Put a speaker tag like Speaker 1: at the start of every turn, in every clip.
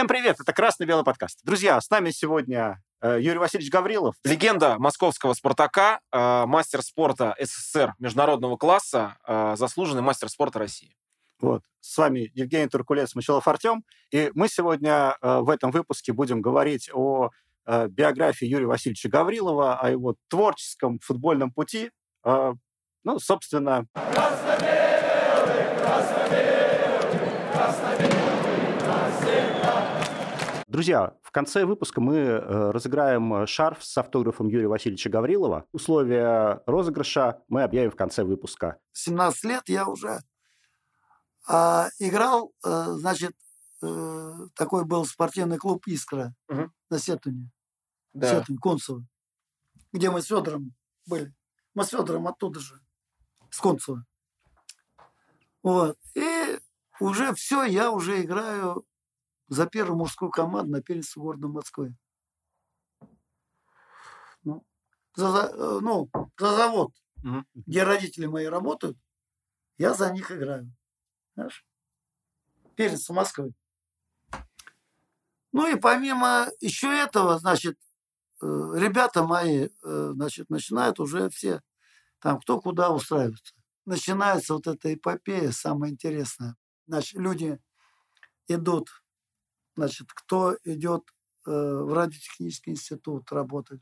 Speaker 1: Всем привет, это «Красный-белый подкаст». Друзья, с нами сегодня э, Юрий Васильевич Гаврилов.
Speaker 2: Легенда московского «Спартака», э, мастер спорта СССР международного класса, э, заслуженный мастер спорта России.
Speaker 1: Вот. С вами Евгений Туркулец, Мочелов Артем. И мы сегодня в этом выпуске будем говорить о биографии Юрия Васильевича Гаврилова, о его творческом футбольном пути. Ну, собственно... Красно-белый, красно-белый, красно-белый. Друзья, в конце выпуска мы э, разыграем э, шарф с автографом Юрия Васильевича Гаврилова. Условия розыгрыша мы объявим в конце выпуска.
Speaker 3: 17 лет я уже а, играл, э, значит, такой был спортивный клуб «Искра» угу. на Сетуне. Да. Сетуне, Концево. Где мы с Федором были. Мы с Федором оттуда же, с Концева. Вот. И уже все, я уже играю за первую мужскую команду на первенство города Москвы. Ну, за, за, э, ну, за завод, угу. где родители мои работают, я за них играю. Знаешь? Первенство Москвы. Ну и помимо еще этого, значит, э, ребята мои, э, значит, начинают уже все там кто куда устраиваться. Начинается вот эта эпопея, самое интересное. Значит, люди идут Значит, кто идет э, в радиотехнический институт работать.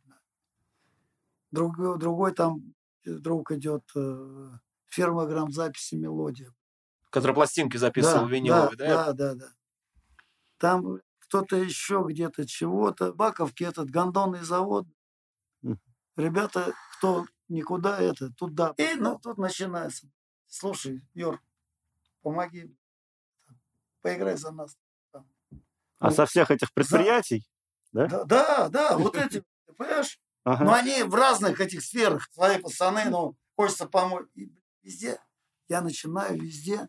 Speaker 3: Друг, другой там э, друг идет э, фирма грамзаписи «Мелодия».
Speaker 2: Который пластинки записывал да, виниловые,
Speaker 3: да? Да, да, да. Там кто-то еще где-то чего-то. Баковки этот гондонный завод. Ребята, кто никуда это, туда. И ну тут начинается. Слушай, Юр, помоги. Поиграй за нас.
Speaker 1: А со всех этих предприятий?
Speaker 3: Да, да, да, да вот эти, понимаешь? Ага. Но они в разных этих сферах. Свои пацаны, ну, хочется помочь. И везде. Я начинаю везде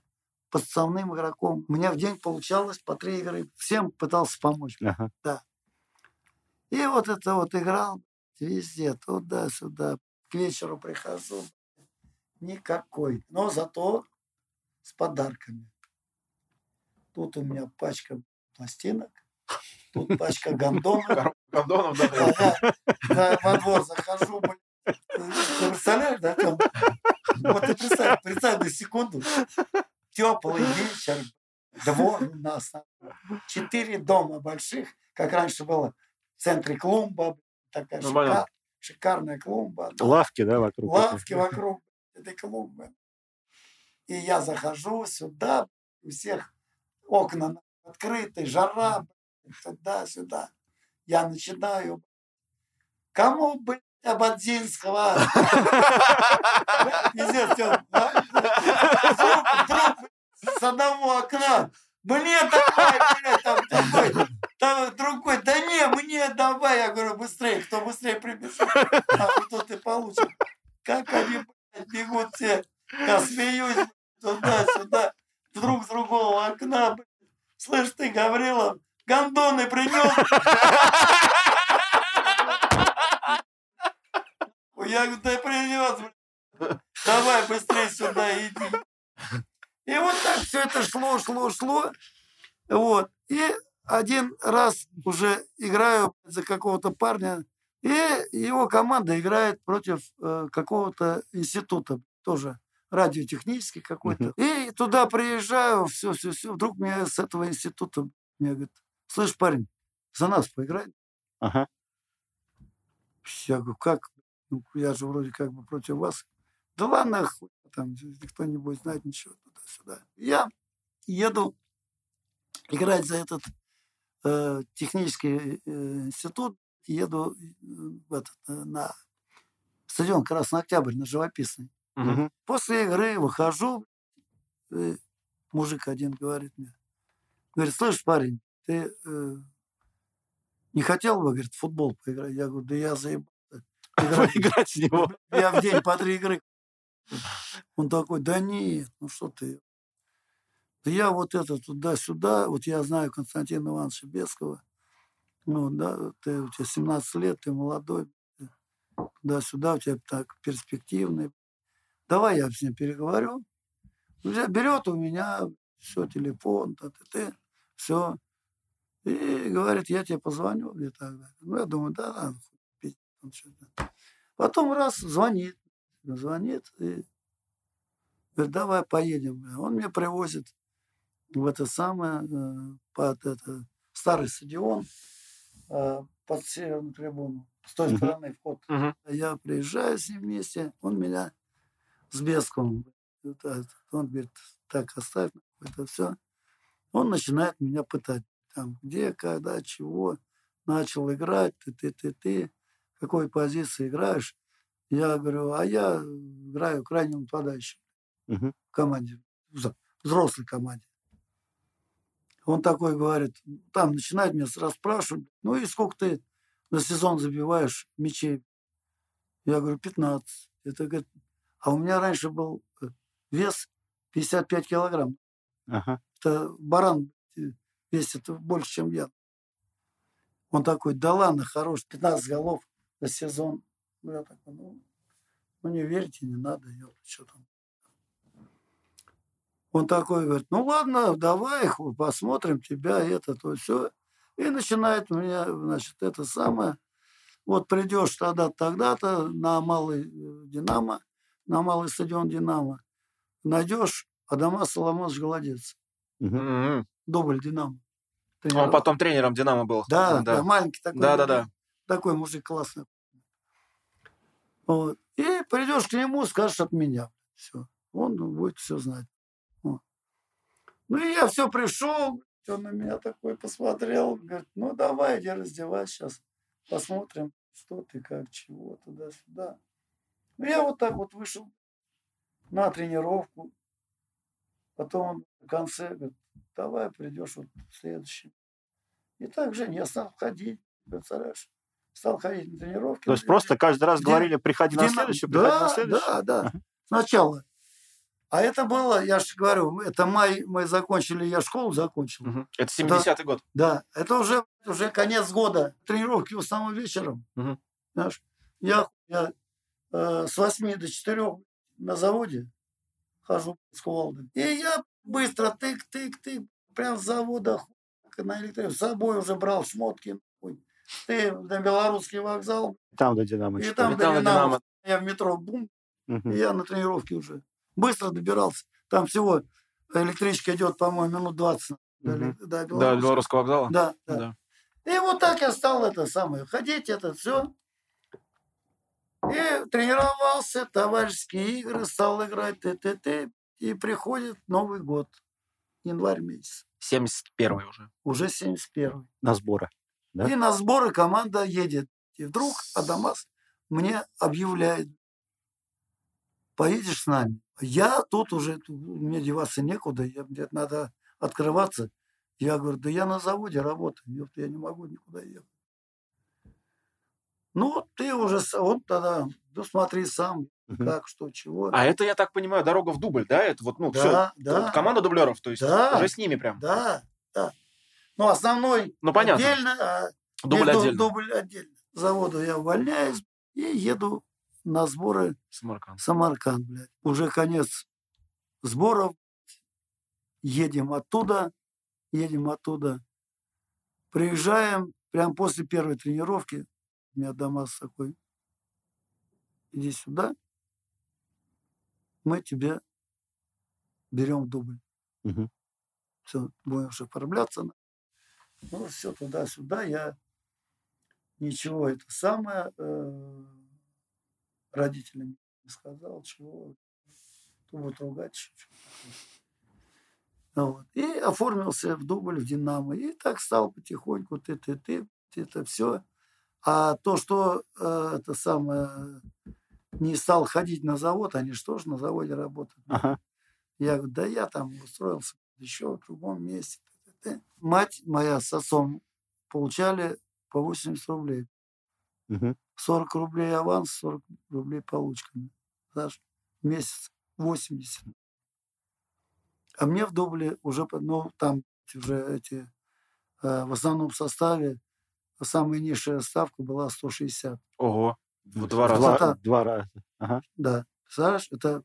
Speaker 3: подставным игроком. У меня в день получалось по три игры. Всем пытался помочь. Ага. Да. И вот это вот играл везде, туда-сюда. К вечеру прихожу. Никакой. Но зато с подарками. Тут у меня пачка пластинок, тут пачка гондонов.
Speaker 2: Гондонов, да, да.
Speaker 3: да, во двор захожу, ты представляешь, да, там, вот ты представь, представь на секунду, теплый вечер, двор у нас, четыре дома больших, как раньше было в центре клумба, такая ну, шикар, шикарная клумба.
Speaker 1: Лавки, да, вокруг?
Speaker 3: Лавки вокруг этой клумбы. И я захожу сюда, у всех окна открытый, жара, туда-сюда. Я начинаю. Кому, блядь, Абадзинского? Пиздец, с одного окна. Мне давай, блядь, там такой, там другой, да не, мне давай. Я говорю, быстрее, кто быстрее прибежит, а тот и получит. Как они, блядь, бегут все. Я смеюсь туда-сюда, вдруг с другого окна, блядь. Слышь ты, Гаврилов, гондоны принес. Я говорю, да принес. Давай быстрее сюда иди. И вот так все это шло, шло, шло. Вот. И один раз уже играю за какого-то парня, и его команда играет против э, какого-то института тоже радиотехнический какой-то. И туда приезжаю, все, все, все. Вдруг мне с этого института мне говорит, слышь, парень, за нас поиграй. Ага. Я говорю, как? Ну, я же вроде как бы против вас. Да ладно, хуй, там никто не будет знать ничего туда-сюда. Я еду играть за этот э, технический э, институт, еду э, в этот, э, на стадион Красный Октябрь, на Живописный. Угу. После игры выхожу, и мужик один говорит мне, говорит, слышь, парень, ты э, не хотел бы, говорит, футбол поиграть? Я говорю, да я заебал.
Speaker 1: Играть с него.
Speaker 3: Я в день по три игры. Он такой, да нет, ну что ты. Да я вот это туда-сюда, вот я знаю Константина Ивановича Бескова, ну, да, ты, у тебя 17 лет, ты молодой, туда-сюда, у тебя так перспективный, Давай я с ним переговорю. Берет у меня все, телефон, т -т -т, все. И говорит, я тебе позвоню и так далее. Ну, я думаю, да, да. Потом раз звонит, звонит и говорит, давай поедем. Он меня привозит в это самое, э, под это, старый стадион, э, под северную трибуну. С той стороны вход.
Speaker 2: Мгм.
Speaker 3: Я приезжаю с ним вместе, он меня с это, он говорит, так, оставь это все. Он начинает меня пытать. Там, где, когда, чего. Начал играть, ты, ты, ты, ты. В какой позиции играешь? Я говорю, а я играю крайним нападающим в команде, в взрослой команде. Он такой говорит, там начинает меня сразу спрашивать, ну и сколько ты на сезон забиваешь мячей? Я говорю, 15. Это, говорит, а у меня раньше был э, вес 55 килограмм.
Speaker 1: Ага.
Speaker 3: Это баран э, весит больше, чем я. Он такой, да ладно, хорош, 15 голов за сезон. Ну, я такой, ну, ну не верьте, не надо, я что там. Он такой говорит, ну ладно, давай посмотрим тебя, это, то, все. И начинает меня, значит, это самое. Вот придешь тогда, тогда-то на малый э, Динамо, на малый стадион Динамо, найдешь Адамас Соломонович Голодец.
Speaker 1: Мгм.
Speaker 3: дубль Динамо.
Speaker 2: Он
Speaker 3: Тренировал.
Speaker 2: потом тренером Динамо был.
Speaker 3: Да, да, маленький такой.
Speaker 2: Да, да, да.
Speaker 3: Такой мужик классный. Вот. И придешь к нему, скажешь от меня. Все. Он будет все знать. Вот. Ну и я все пришел, он на меня такой посмотрел, говорит, ну давай, иди раздевайся сейчас, посмотрим, что ты, как, чего, туда-сюда. Ну я вот так вот вышел на тренировку, потом он в конце говорит, давай придешь вот в следующем. И так же я стал ходить, представляешь, стал ходить на тренировки.
Speaker 1: То есть
Speaker 3: на
Speaker 1: просто каждый раз
Speaker 3: Где-
Speaker 1: говорили, приходи на
Speaker 3: Динамо-
Speaker 1: следующий, приходи на
Speaker 3: Да,
Speaker 1: следующий.
Speaker 3: да, да. Сначала. А это было, я же говорю, это май, мы закончили, я школу закончил.
Speaker 2: Мгм. Это 70-й год.
Speaker 3: Да, это уже, уже конец года. Тренировки в основном вечером.
Speaker 2: Мгм.
Speaker 3: Знаешь, я, я с 8 до 4 на заводе хожу с кувалдой. И я быстро тык-тык-тык, прям с завода на электрике. С собой уже брал шмотки. Ты на белорусский вокзал,
Speaker 1: Там до Динамо.
Speaker 3: и там
Speaker 2: И
Speaker 3: до
Speaker 2: там до
Speaker 3: Динамо.
Speaker 2: «Динамо».
Speaker 3: Я в метро бум,
Speaker 1: Мгм.
Speaker 3: и я на тренировке уже. Быстро добирался. Там всего электричка идет, по-моему, минут 20 до,
Speaker 1: Мгм.
Speaker 3: до
Speaker 2: Да,
Speaker 3: Белорусского.
Speaker 2: Белорусского вокзала.
Speaker 3: Да, да.
Speaker 2: Да.
Speaker 3: И вот так я стал это самое, ходить это все. И тренировался, товарищеские игры, стал играть, т-т-т. И приходит Новый год, январь месяц,
Speaker 2: 71-й уже.
Speaker 3: уже 71
Speaker 1: На сборы. Да?
Speaker 3: И на сборы команда едет. И вдруг Адамас мне объявляет, поедешь с нами. Я тут уже, мне деваться некуда, я, мне надо открываться. Я говорю, да я на заводе работаю, я не могу никуда ехать. Ну, ты уже, он тогда, ну смотри сам,
Speaker 1: Мгм.
Speaker 3: как, что, чего.
Speaker 2: А это, я так понимаю, дорога в дубль, да? Это вот, ну, все.
Speaker 3: да, да,
Speaker 2: Команда дублеров, то есть
Speaker 3: Да.
Speaker 2: уже с ними прям.
Speaker 3: да, да. Ну, основной
Speaker 2: Ну, понятно.
Speaker 3: отдельно, а
Speaker 2: Дубль отдельно.
Speaker 3: дубль отдельно. С завода я увольняюсь и еду на сборы
Speaker 2: Самарканд.
Speaker 3: Самарканд, блядь. Уже конец сборов. Едем оттуда, едем оттуда. Приезжаем, прям после первой тренировки. Меня Дамас такой, иди сюда, мы тебе берем дубль.
Speaker 1: Мгм.
Speaker 3: Все, будем уже оформляться. Ну, все туда-сюда. Я ничего это самое э, родителям не сказал, чего. То будут ругать. Ну Вот. И оформился в дубль в Динамо. И так стал потихоньку ты ты ты это все. А то, что э, это самое не стал ходить на завод, они что же на заводе работают.
Speaker 1: Ага.
Speaker 3: Я говорю, да я там устроился еще в другом месте. Т-т-т. Мать моя с отцом получали по 80 рублей.
Speaker 1: Мгм.
Speaker 3: 40 рублей аванс, 40 рублей получками. В месяц 80. А мне в дубле уже, ну, там уже эти, э, в основном составе самая низшая ставка была 160.
Speaker 2: Ого. В два раза.
Speaker 1: Два, два раза. Ага.
Speaker 3: Да, представляешь, это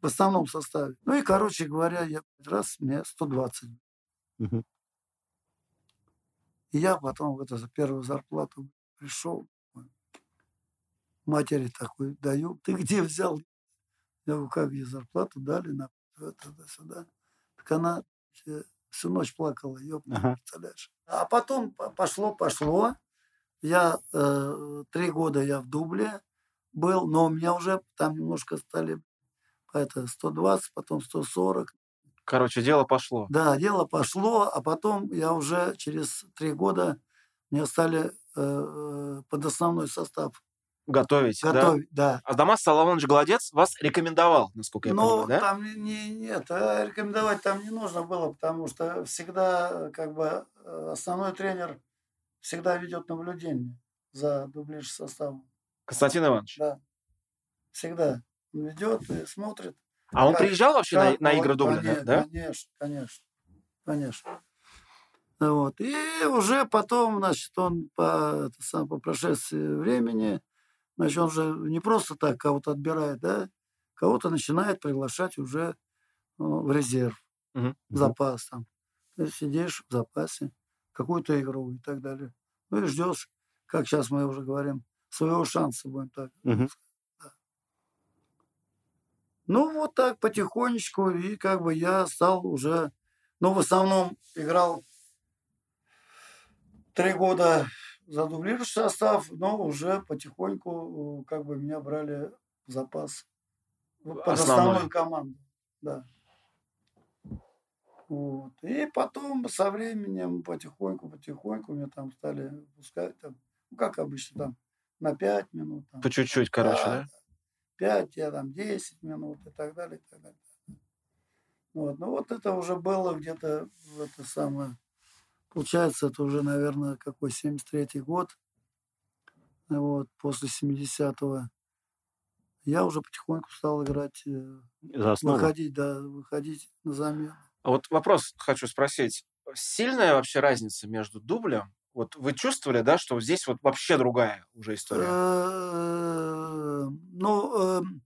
Speaker 3: в основном составе. Ну и, короче говоря, я раз, мне 120.
Speaker 1: Мгм.
Speaker 3: И я потом вот за первую зарплату пришел, матери такой даю, ты где взял? Я говорю, как где зарплату дали на туда-сюда. Так она э, всю ночь плакала, ёпта,
Speaker 1: Ага.
Speaker 3: представляешь. А потом по- пошло, пошло. Я э, три года я в дубле был, но у меня уже там немножко стали это 120, потом 140.
Speaker 2: Короче, дело пошло.
Speaker 3: Да, дело пошло, а потом я уже через три года мне стали э, э, под основной состав
Speaker 2: Готовить, да?
Speaker 3: готовить. Да.
Speaker 2: Адамас Соломонович Голодец вас рекомендовал, насколько я
Speaker 3: Но
Speaker 2: понимаю, да?
Speaker 3: там не- не, нет, а рекомендовать там не нужно было, потому что всегда как бы э, основной тренер всегда ведет наблюдение за дублирующим составом.
Speaker 2: Константин Иванович.
Speaker 3: Да. Всегда. Он ведет и смотрит.
Speaker 2: А он
Speaker 3: Как-
Speaker 2: приезжал вообще на,
Speaker 3: как
Speaker 2: на
Speaker 3: вот,
Speaker 2: игры дубля, да?
Speaker 3: Конечно, конечно. Конечно. Вот. И уже потом, значит, он по, это сам, по прошествии времени, значит, он же не просто так кого-то отбирает, да, кого-то начинает приглашать уже ну, в резерв,
Speaker 2: Мгм.
Speaker 3: в запас там. Ты сидишь в запасе, какую-то игру и так далее. Ну и ждешь, как сейчас мы уже говорим, своего шанса будем так.
Speaker 1: Мгм.
Speaker 3: Ну, вот так потихонечку, и как бы я стал уже, ну, в основном играл три года за дублирующий состав, но уже потихоньку э, как бы меня брали в запас под
Speaker 2: Основной.
Speaker 3: основную команду. Да. Вот. И потом со временем потихоньку, потихоньку меня там стали пускать, там, ну, как обычно, там, на пять минут. Там,
Speaker 2: По чуть-чуть, короче, да?
Speaker 3: 5, я там 10 минут и так далее. И так далее. Вот. Ну вот это уже было где-то в это самое. Получается, это уже, наверное, какой 73-й год. Вот, после 70-го. Я уже потихоньку стал играть, э,
Speaker 1: За основу.
Speaker 3: выходить, да, выходить на замену.
Speaker 2: А вот вопрос хочу спросить. Сильная вообще разница между дублем? Вот вы чувствовали, да, что здесь вот вообще другая уже история?
Speaker 3: Э, Ну, эм,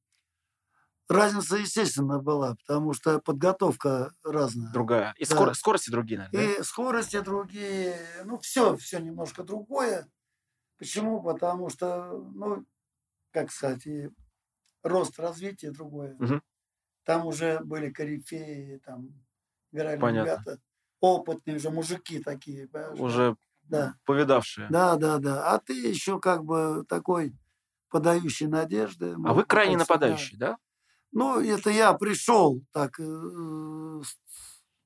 Speaker 3: разница, естественно, была, потому что подготовка разная.
Speaker 2: Другая. И
Speaker 3: да.
Speaker 2: скор- скорости другие, наверное, да?
Speaker 3: И скорости другие, ну, все, все немножко другое. Почему? Потому что, ну, как сказать, и рост развития другое.
Speaker 2: Мгм.
Speaker 3: Там уже были корифеи, там играли
Speaker 2: Понятно.
Speaker 3: ребята, опытные уже мужики такие, понимаешь?
Speaker 2: Уже
Speaker 3: Да,
Speaker 2: повидавшие.
Speaker 3: да, да, да. А ты еще как бы такой подающий надежды.
Speaker 2: А вы крайне нападающий, да?
Speaker 3: Ну, это я пришел так э,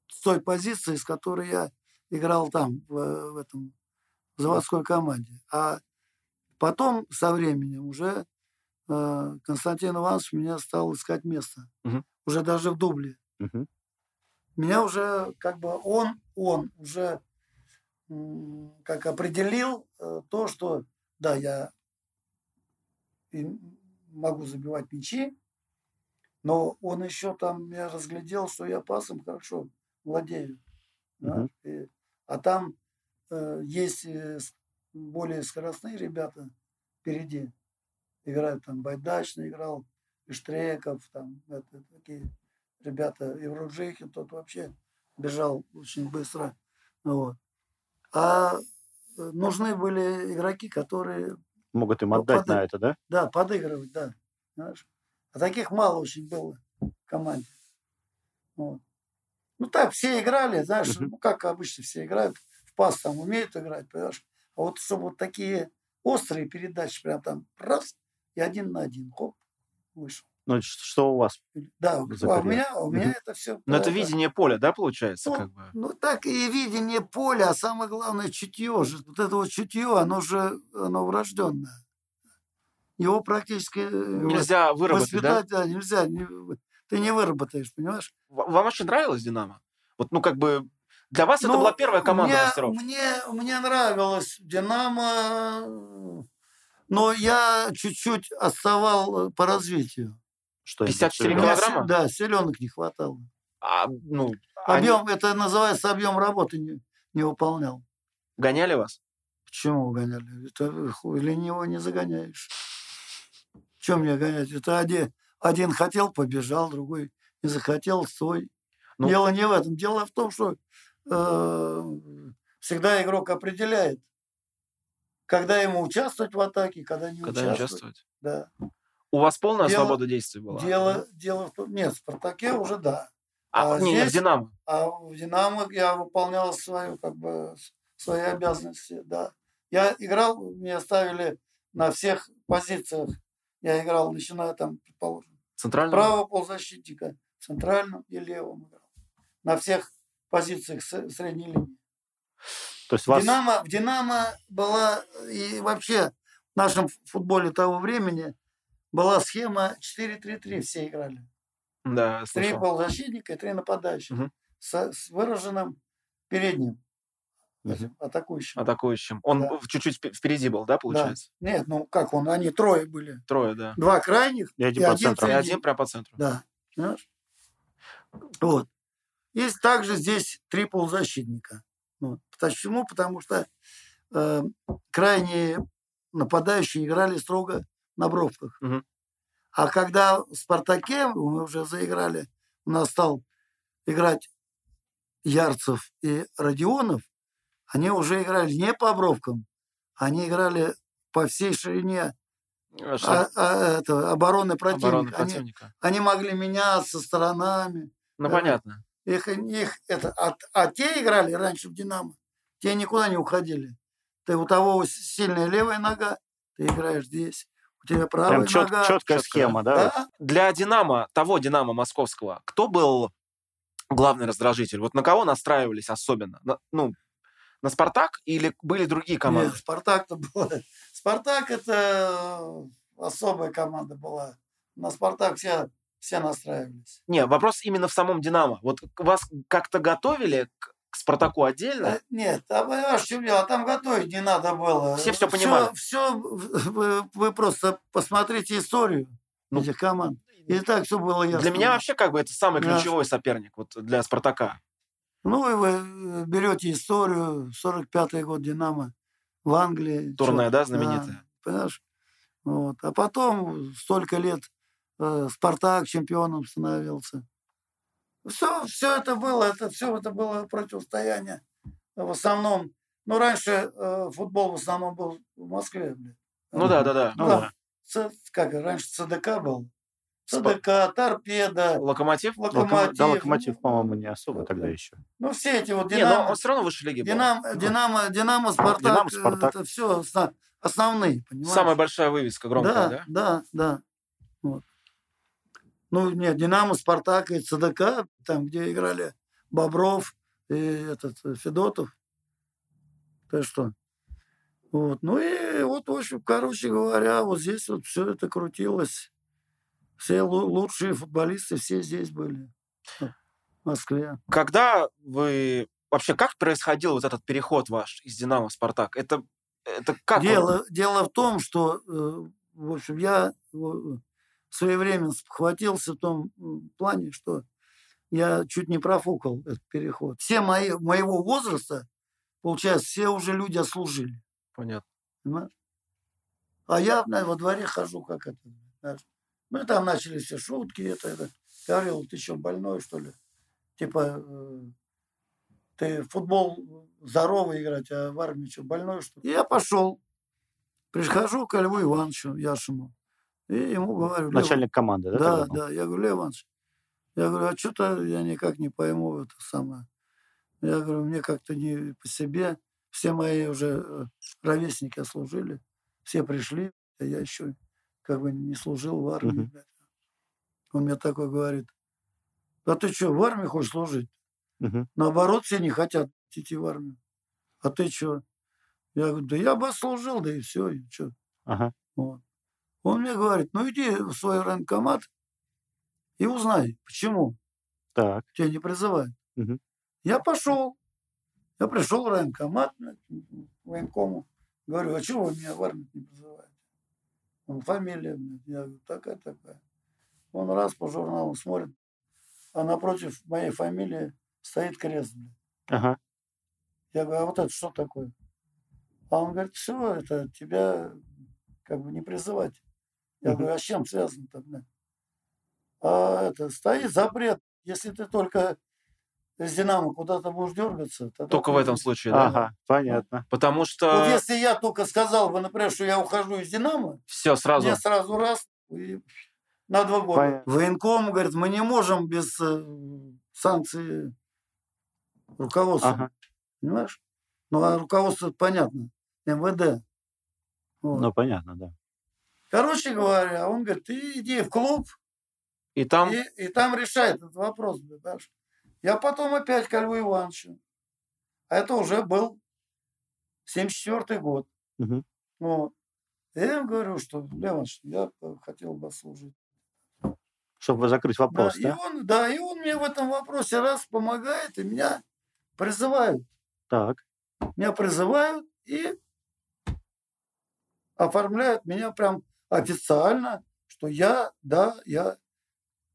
Speaker 3: с той позиции, с которой я играл там, в, в этом в заводской команде. А потом, со временем, уже э, Константин Иванович меня стал искать место.
Speaker 2: Мгм.
Speaker 3: Уже даже в дубле.
Speaker 1: Мгм.
Speaker 3: Меня уже, как бы, он, он уже м, как определил э, то, что, да, я могу забивать мячи, но он еще там меня разглядел, что я пасом хорошо владею.
Speaker 1: Мгм.
Speaker 3: знаешь, и- а там э, есть э, более скоростные ребята впереди. Играют там Байдачный играл, Штреков, там это, такие ребята. И Вружихин тот вообще бежал очень быстро. Вот. А э, нужны были игроки, которые
Speaker 1: Могут им
Speaker 3: Ну,
Speaker 1: отдать на
Speaker 3: подай-
Speaker 1: это, да?
Speaker 3: да, подыгрывать, да. Знаешь? А таких мало очень было в команде. Вот. Ну так, все играли, знаешь, ну как обычно все играют, в пас там умеют играть, понимаешь? А вот чтобы вот такие острые передачи, прям там раз, и один на один, хоп, вышел.
Speaker 1: Ну, что у вас?
Speaker 3: Да,
Speaker 1: За
Speaker 3: а у меня, у меня это все.
Speaker 2: Но это видение поля, да, получается,
Speaker 3: Ну,
Speaker 2: как бы?
Speaker 3: Ну, так и видение поля, а самое главное чутье же. Вот это вот чутье, оно же оно врожденное. Его практически э,
Speaker 2: Нельзя выработать, да?
Speaker 3: воспитать, да, нельзя. не- ты не выработаешь, понимаешь?
Speaker 2: Вам очень нравилось «Динамо»? Вот, ну, как бы, для вас это
Speaker 3: Ну,
Speaker 2: была первая команда
Speaker 3: мне,
Speaker 2: мастеров.
Speaker 3: Мне, мне нравилось «Динамо», но я чуть-чуть отставал э, по развитию.
Speaker 1: Что именно?
Speaker 2: 54
Speaker 3: У меня
Speaker 2: килограмма?
Speaker 3: Да, селенок не хватало.
Speaker 2: А, ну, они
Speaker 3: Объем, это называется объем работы не, не выполнял.
Speaker 2: гоняли вас?
Speaker 3: Почему гоняли? Это хуй, ленивого не загоняешь. Чем мне гонять? Это один, один хотел, побежал, другой не захотел, стой.
Speaker 2: Ну-
Speaker 3: Дело не в этом. Дело в том, что э, всегда игрок определяет, когда ему участвовать в атаке, когда не
Speaker 2: Когда не
Speaker 3: участвовать.
Speaker 2: участвовать.
Speaker 3: Да.
Speaker 2: У вас полная
Speaker 3: Дело-
Speaker 2: свобода действий была?
Speaker 3: Дело, дело в том, нет, в «Спартаке» уже да.
Speaker 2: А,
Speaker 3: а
Speaker 2: не, не, в
Speaker 3: здесь-
Speaker 2: Динамо.
Speaker 3: А в «Динамо» я выполнял свою, как бы, свои обязанности, да. Я играл, меня ставили на всех позициях. Я играл, начиная там, предположим,
Speaker 2: Центральный?
Speaker 3: правого полузащитника, центральным и левым играл. На всех позициях средней линии.
Speaker 1: То есть вас...
Speaker 3: «Динамо», в «Динамо» была и вообще в нашем футболе того времени была схема 4-3-3, все играли.
Speaker 2: Да,
Speaker 3: Три полузащитника и три нападающих.
Speaker 2: Мгм.
Speaker 3: С, с выраженным передним Этим, атакующим.
Speaker 2: Атакующим. Он
Speaker 3: Да.
Speaker 2: чуть-чуть впе- впереди был, да, получается?
Speaker 3: Нет, ну как он, они трое были.
Speaker 2: Трое, да.
Speaker 3: Два крайних
Speaker 1: И один
Speaker 3: и
Speaker 1: по
Speaker 3: один
Speaker 1: центру.
Speaker 2: И один прям по центру.
Speaker 3: Да, понимаешь? Вот. Есть также здесь три полузащитника. Вот. Почему? Потому что э, крайние нападающие играли строго на бровках.
Speaker 2: Мгм.
Speaker 3: А когда в «Спартаке» мы уже заиграли, у нас стал играть Ярцев и Родионов, они уже играли не по бровкам, они играли по всей ширине
Speaker 2: А,
Speaker 3: а- а, это, обороны противника.
Speaker 2: Обороны
Speaker 3: Они-
Speaker 2: противника.
Speaker 3: они могли меняться сторонами.
Speaker 2: Ну,
Speaker 3: да.
Speaker 2: понятно.
Speaker 3: Их, их это, а, а те играли раньше в «Динамо», те никуда не уходили. Ты у того сильная левая нога, ты играешь здесь. У тебя правая
Speaker 1: Прям чет-
Speaker 3: нога.
Speaker 1: четкая
Speaker 2: Чёткая.
Speaker 1: схема, да?
Speaker 3: Да,
Speaker 2: Для Динамо, того Динамо московского, кто был главный раздражитель? Вот на кого настраивались особенно? На- ну, на Спартак или были другие команды?
Speaker 3: Нет, Спартак-то было. Спартак это особая команда была. На Спартак все, все настраивались.
Speaker 2: Не, вопрос именно в самом Динамо. Вот вас как-то готовили к, к Спартаку отдельно?
Speaker 3: Э, Нет, а понимаешь, чем дело? Там готовить не надо было.
Speaker 2: Все всё понимали.
Speaker 3: Все, вы, вы просто посмотрите историю
Speaker 2: Ну,
Speaker 3: этих команд. И так все было ясно.
Speaker 2: Для меня вообще как бы это самый
Speaker 3: Да.
Speaker 2: ключевой соперник вот для Спартака.
Speaker 3: Ну, и вы э, берете историю, 45-й год «Динамо» в Англии.
Speaker 2: Турне,
Speaker 3: Чё-
Speaker 2: да, знаменитое?
Speaker 3: понимаешь? Вот. А потом столько лет э, «Спартак» чемпионом становился. Все, все это было, это все это было противостояние. В основном, ну, раньше э, футбол в основном был в Москве. блин.
Speaker 2: Ну да, да, да.
Speaker 1: Ну
Speaker 3: Да.
Speaker 1: да.
Speaker 3: Как раньше ЦДК был. ЦДК, Торпеда,
Speaker 2: Локомотив?
Speaker 1: Локомо-
Speaker 3: Локомотив.
Speaker 1: Да, локомотив,
Speaker 3: ну,
Speaker 1: по-моему, не особо
Speaker 3: да,
Speaker 1: тогда
Speaker 3: да.
Speaker 1: еще.
Speaker 3: Ну, все эти вот
Speaker 2: Не, но
Speaker 3: «Динамо».
Speaker 2: он все равно выше лиги был.
Speaker 3: Динамо, Динамо, Динамо, Спартак,
Speaker 1: Динамо,
Speaker 3: э,
Speaker 1: Спартак.
Speaker 3: это все основные, понимаешь?
Speaker 2: Самая большая вывеска громкая,
Speaker 3: да,
Speaker 2: да?
Speaker 3: да, да. Вот. Ну, нет, Динамо, Спартак и ЦДК, там, где играли Бобров и этот э, Федотов. То что? Вот. Ну и вот, в общем, короче говоря, вот здесь вот все это крутилось. Все лу- лучшие футболисты все здесь были. В Москве.
Speaker 2: Когда вы... Вообще, как происходил вот этот переход ваш из Динамо в Спартак? Это, это как? он?
Speaker 3: Дело, дело в том, что, э, в общем, я э, своевременно схватился в том м, плане, что я чуть не профукал этот переход. Все мои, моего возраста, получается, все уже люди отслужили.
Speaker 2: Понятно.
Speaker 3: Понимаешь? А я знаешь, во дворе хожу, как это. знаешь. Ну и там начали все шутки, это, это. Говорил, ты что, больной, что ли? Типа, э, ты в футбол здоровый играть, а в армии что, больной, что ли? И я пошел. Прихожу к Льву Ивановичу Яшину. И ему говорю, «Лев
Speaker 1: Начальник команды, да?
Speaker 3: да, да. Я говорю, Лев Иванович, я говорю, а что-то я никак не пойму это самое. Я говорю, мне как-то не по себе. Все мои уже э, ровесники служили, все пришли, а я еще как бы не служил в армии. Блядь. Он мне такой говорит, а ты что, в армии хочешь служить?
Speaker 1: Мгм.
Speaker 3: Наоборот, все не хотят идти в армию. А ты что? Я говорю, да я бы служил, да и все, и что.
Speaker 1: Ага.
Speaker 3: Вот. Он мне говорит, ну иди в свой военкомат и узнай, почему
Speaker 1: Так.
Speaker 3: тебя не призывают.
Speaker 1: Мгм.
Speaker 3: Я пошел. Я пришел в военкомат, военкому. Говорю, а чего вы меня в армию не призываете? Он, фамилия, блядь. Я говорю, такая, такая. Он раз по журналу смотрит, а напротив моей фамилии стоит крест, блядь.
Speaker 1: Ага.
Speaker 3: Я говорю, а вот это что такое? А он говорит, все, это тебя как бы не призывать. Я
Speaker 1: Мгм.
Speaker 3: говорю, а с чем связано-то, блядь? А это стоит запрет, если ты только из «Динамо» куда-то будешь дергаться... тогда
Speaker 2: Только в
Speaker 3: ты-
Speaker 2: этом случае, да?
Speaker 1: Ага, понятно.
Speaker 2: Потому
Speaker 3: Вот
Speaker 2: что
Speaker 3: если я только сказал бы, например, что я ухожу из «Динамо»,
Speaker 2: все сразу.
Speaker 3: мне сразу раз и на два года.
Speaker 1: Понятно.
Speaker 3: Военком говорит, мы не можем без э, санкций руководства.
Speaker 1: Ага.
Speaker 3: Понимаешь? Ну, а руководство понятно. МВД. Вот.
Speaker 1: Ну, понятно, да.
Speaker 3: Короче говоря, он говорит, ты иди в клуб,
Speaker 2: И там
Speaker 3: и, и там решай этот вопрос. понимаешь? Я потом опять к Льву Ивановичу. А это уже был 74 год.
Speaker 1: Мгм.
Speaker 3: Вот. И я им говорю, что, Лев Иванович, я хотел бы служить.
Speaker 1: Чтобы закрыть вопрос,
Speaker 3: да, и
Speaker 1: да?
Speaker 3: он, да, и он мне в этом вопросе раз помогает, и меня призывают.
Speaker 1: Так.
Speaker 3: Меня призывают и оформляют меня прям официально, что я, да, я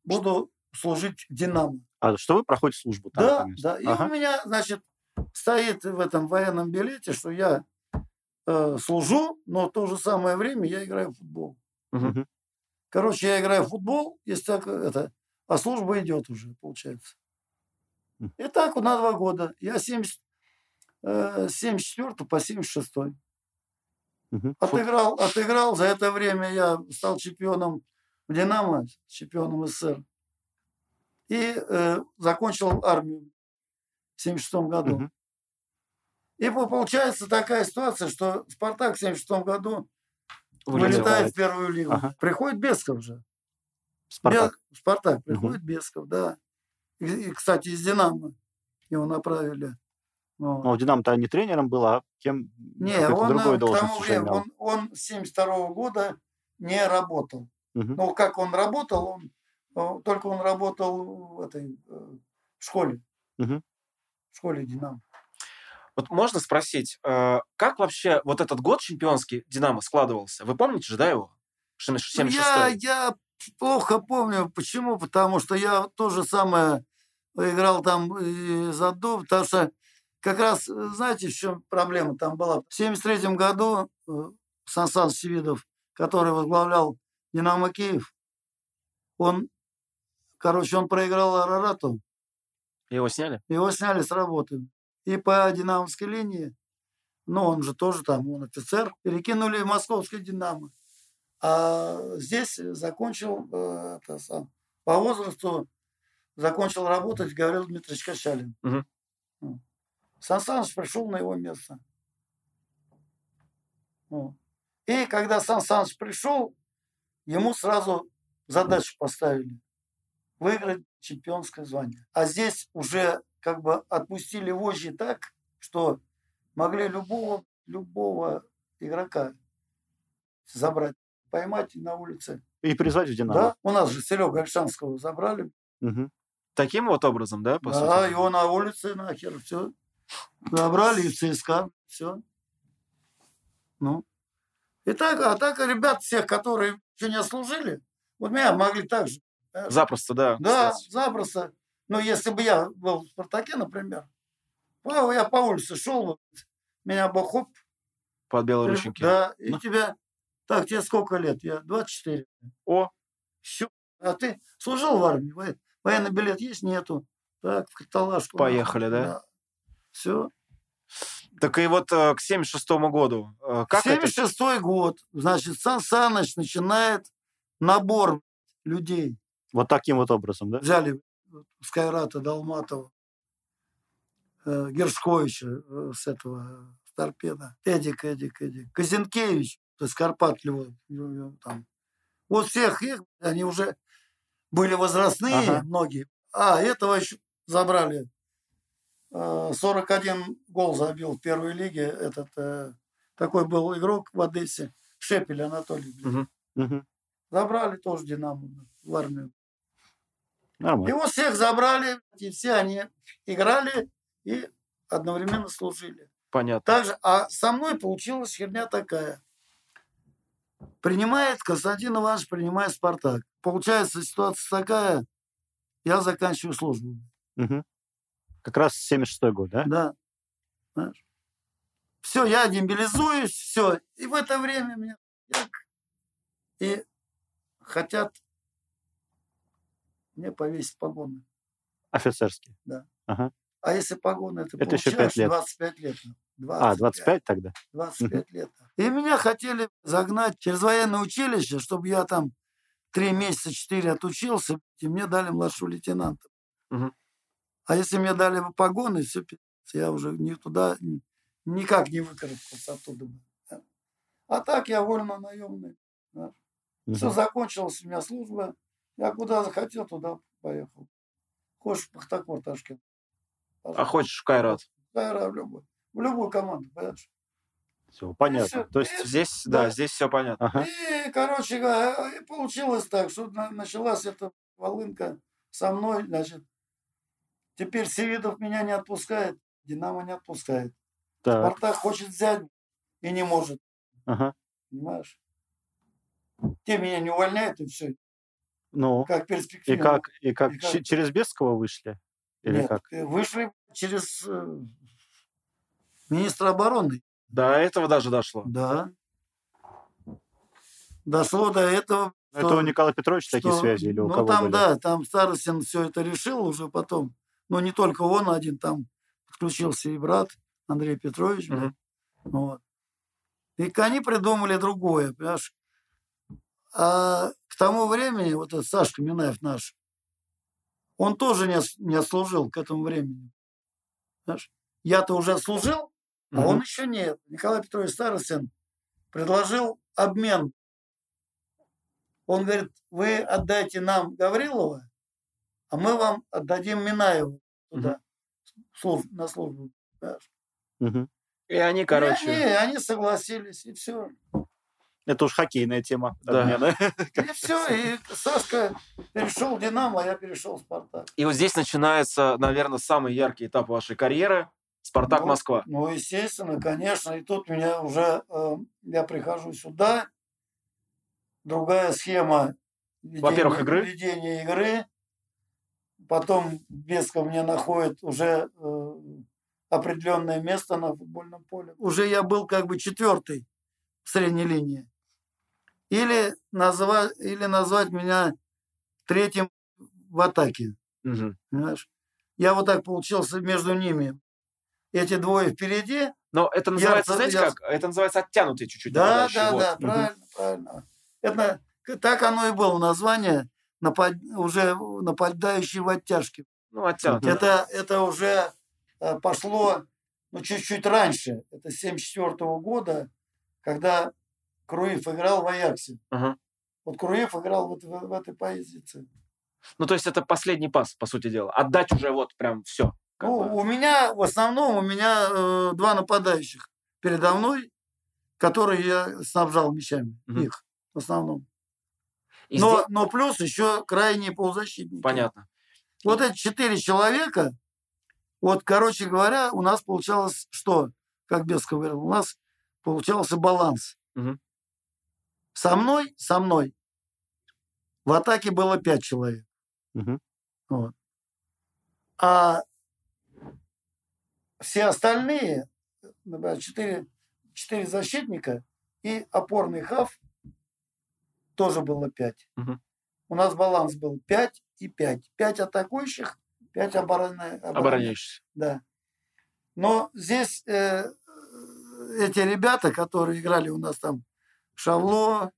Speaker 3: буду служить «Динамо».
Speaker 1: А что вы проходите службу там?
Speaker 3: Да,
Speaker 1: наконец-то?
Speaker 3: да. И
Speaker 1: Ага.
Speaker 3: у меня, значит, стоит в этом военном билете, что я э, служу, но в то же самое время я играю в футбол.
Speaker 2: Мгм.
Speaker 3: Короче, я играю в футбол, если так это, а служба идет уже, получается. И так вот на два года. Я 70, э, с 74 по 76.
Speaker 1: Мгм. Фу-
Speaker 3: Отыграл, отыграл. За это время я стал чемпионом в «Динамо», чемпионом СССР. И э, закончил армию в 76 году.
Speaker 1: Мгм.
Speaker 3: И по- получается такая ситуация, что «Спартак» в 76 году
Speaker 2: вылетел.
Speaker 3: вылетает в первую лигу.
Speaker 1: Ага.
Speaker 3: Приходит Бесков же.
Speaker 1: Спартак.
Speaker 3: Бе- Спартак. Приходит Бесков, да. И, и, кстати, из «Динамо» его направили. Вот.
Speaker 1: Ну, Динамо-то не тренером был, а кем
Speaker 3: Не, он
Speaker 1: другой
Speaker 3: э, к
Speaker 1: должность
Speaker 3: тому
Speaker 1: уже
Speaker 3: времени,
Speaker 1: имел.
Speaker 3: он, он с 72 года не работал.
Speaker 1: Мгм.
Speaker 3: Ну, как он работал, он, только он работал в этой э, в школе.
Speaker 1: Мгм.
Speaker 3: В школе «Динамо».
Speaker 2: Вот можно спросить, э, как вообще вот этот год чемпионский Динамо складывался? Вы помните же, да, его?
Speaker 3: Ну,
Speaker 2: 76
Speaker 3: Я, я плохо помню, почему, потому что я то же самое играл там и за Дуб, потому что как раз, э, знаете, в чем проблема там была? В 73 году э, Сан Саныч Севидов, который возглавлял «Динамо Киев», он, короче, он проиграл Арарату,
Speaker 2: Его сняли?
Speaker 3: его сняли с работы. И по динамовской линии, ну, он же тоже там, он офицер, перекинули в московский «Динамо». А здесь закончил э, это сам, по возрасту закончил работать Гаврил Дмитриевич Качалин. М. Сан Саныч пришел на его место. Вот. И когда Сан Саныч пришел, ему сразу задачу поставили выиграть чемпионское звание. А здесь уже как бы отпустили вожжи так, что могли любого, любого игрока забрать, поймать на улице.
Speaker 1: И призвать в
Speaker 3: Да,
Speaker 1: Динамо.
Speaker 3: у нас же Серега Альшанского забрали.
Speaker 1: Мгм.
Speaker 2: Таким вот образом, да, по
Speaker 3: да,
Speaker 2: сути?
Speaker 3: его на улице нахер, все. Забрали и в ЦСКА, все. Ну. И так, а так ребят всех, которые еще не служили, вот меня могли так же. Э,
Speaker 2: Запросто, да.
Speaker 3: Да,
Speaker 2: кстати.
Speaker 3: запросто. Но если бы я был в «Спартаке», например, я по улице шел, вот, меня бы хоп,
Speaker 2: Под белые рученьки.
Speaker 3: да, и
Speaker 1: Ну.
Speaker 3: тебя, так, тебе сколько лет? Я 24.
Speaker 2: О,
Speaker 3: Все. А ты служил в армии? Во- Военный билет есть? Нету. Так, в каталажку.
Speaker 2: Поехали, да?
Speaker 3: Все.
Speaker 2: так и вот э, к 76 году. э, как это?
Speaker 3: 76 год. Значит, Сан Саныч начинает набор людей.
Speaker 1: Вот таким вот образом, да?
Speaker 3: Взяли Скайрата Долматова, э, Гершковича э, с этого с торпеда. Эдик, Эдик, Эдик. Казинкевич, то есть Карпат Львов, э, там. Вот всех их, они уже были возрастные,
Speaker 1: Ага.
Speaker 3: многие. А этого еще забрали. Э, 41 гол забил в первой лиге. Этот э, такой был игрок в Одессе. Шепель Анатолий.
Speaker 2: Мгм.
Speaker 3: Забрали тоже Динамо в армию.
Speaker 1: Нормально.
Speaker 3: Его всех забрали, и все они играли и одновременно служили.
Speaker 2: Понятно.
Speaker 3: Также, а со мной получилась херня такая. Принимает Константин Иванович, принимает Спартак. Получается ситуация такая, я заканчиваю службу.
Speaker 1: Мгм. Как раз 76 год, да?
Speaker 3: Да. Знаешь? Все, я демобилизуюсь, все. И в это время меня и хотят мне повесить погоны.
Speaker 1: Офицерский.
Speaker 3: Да.
Speaker 1: Ага.
Speaker 3: А если погоны, это,
Speaker 1: Это еще
Speaker 3: получаешь
Speaker 1: пять лет.
Speaker 3: 25 лет.
Speaker 1: А, 25 тогда?
Speaker 3: 25 лет. И меня хотели загнать через военное училище, чтобы я там три месяца, четыре отучился, и мне дали младшего лейтенанта. А если мне дали бы погоны, все, я уже не туда, ни- никак не выкарабкался оттуда. да. А так я вольно наемный. Все
Speaker 1: Мгм.
Speaker 3: закончилось, у меня служба. Я куда захотел, туда поехал. Хочешь в Пахтакор, Ташкент.
Speaker 2: А хочешь в Кайрат?
Speaker 3: Да, в любую, в любую команду, понимаешь?
Speaker 1: Все, понятно.
Speaker 3: всё.
Speaker 1: То есть,
Speaker 2: Здесь, да,
Speaker 3: Да.
Speaker 2: здесь все понятно.
Speaker 1: ага.
Speaker 3: И, короче и получилось так, что на- началась эта волынка со мной, значит. Теперь Севидов меня не отпускает, Динамо не отпускает.
Speaker 1: Так,
Speaker 3: Спартак хочет взять и не может,
Speaker 1: ага.
Speaker 3: понимаешь? Те меня не увольняют, и все.
Speaker 1: Ну,
Speaker 3: Как
Speaker 1: и
Speaker 3: перспектива.
Speaker 1: как, и как,
Speaker 3: и как-
Speaker 1: че- через Бескова вышли? Или
Speaker 3: Нет,
Speaker 1: как?
Speaker 3: э, вышли через э, министра обороны.
Speaker 2: До этого даже дошло.
Speaker 3: Да. Дошло до этого.
Speaker 1: Это
Speaker 3: что-
Speaker 1: у Николая Петровича такие
Speaker 3: что-
Speaker 1: связи или у
Speaker 3: ну,
Speaker 1: кого
Speaker 3: там,
Speaker 1: были?
Speaker 3: да, там Старостин все это решил уже потом. Но не только он один, там подключился и брат Андрей Петрович.
Speaker 2: Мгм.
Speaker 3: Вот. И они придумали другое, понимаешь? А к тому времени, вот этот Сашка Минаев наш, он тоже не, ос- не отслужил к этому времени. Понимаешь? Я-то уже отслужил, а
Speaker 2: Мгм.
Speaker 3: он еще нет. Николай Петрович Старостин предложил обмен. Он говорит, вы отдайте нам Гаврилова, а мы вам отдадим Минаева туда, служ- на службу.
Speaker 1: Мгм.
Speaker 2: И они,
Speaker 3: И
Speaker 2: короче...
Speaker 3: они, они согласились, и все.
Speaker 1: Это уж хоккейная тема.
Speaker 2: Да.
Speaker 1: обмена.
Speaker 3: И все, и Сашка перешел в Динамо, а я перешел в Спартак.
Speaker 2: И вот здесь начинается, наверное, самый яркий этап вашей карьеры. Спартак
Speaker 3: Ну,
Speaker 2: Москва.
Speaker 3: Ну, естественно, конечно. И тут меня уже, э, я прихожу сюда, другая схема ведения,
Speaker 2: Во-первых, игры.
Speaker 3: ведения игры. Потом Бесков мне находит уже э, определенное место на футбольном поле. Уже я был как бы четвертый в средней линии. Или назвать, или назвать меня третьим в атаке. Понимаешь? Я вот так получился между ними. Эти двое впереди,
Speaker 2: Но это называется,
Speaker 3: Я-
Speaker 2: знаете
Speaker 3: я-
Speaker 2: как? Это называется оттянутый чуть-чуть
Speaker 3: Да, да,
Speaker 2: Вот.
Speaker 3: да,
Speaker 2: Мгм.
Speaker 3: правильно, правильно. Это так оно и было название напад- уже нападающий в оттяжке.
Speaker 2: Ну, оттянутый.
Speaker 3: Это, это уже э, пошло ну, чуть-чуть раньше. Это 74 года, когда Круев играл в Аяксе.
Speaker 2: Ага.
Speaker 3: Вот Круев играл вот в, в этой позиции.
Speaker 2: Ну, то есть это последний пас, по сути дела. Отдать уже вот прям все.
Speaker 3: Ну, у меня, в основном, у меня э, два нападающих передо мной, которые я снабжал мячами.
Speaker 2: Мгм.
Speaker 3: Их, в основном.
Speaker 2: И
Speaker 3: Но,
Speaker 2: здесь-
Speaker 3: но плюс еще крайние полузащитники.
Speaker 2: Понятно.
Speaker 3: Вот эти четыре человека, вот, короче говоря, у нас получалось что? Как Бесков говорил, у нас получался баланс.
Speaker 2: Мгм.
Speaker 3: Со мной, со мной в атаке было пять человек.
Speaker 1: Мгм.
Speaker 3: Вот. А все остальные, например, четыре, четыре защитника и опорный хав тоже было пять.
Speaker 2: Мгм.
Speaker 3: У нас баланс был 5 и 5. 5 атакующих, 5 обороны,
Speaker 2: Обороняющийся.
Speaker 3: Да. Но здесь э, эти ребята, которые играли у нас там, Шавло,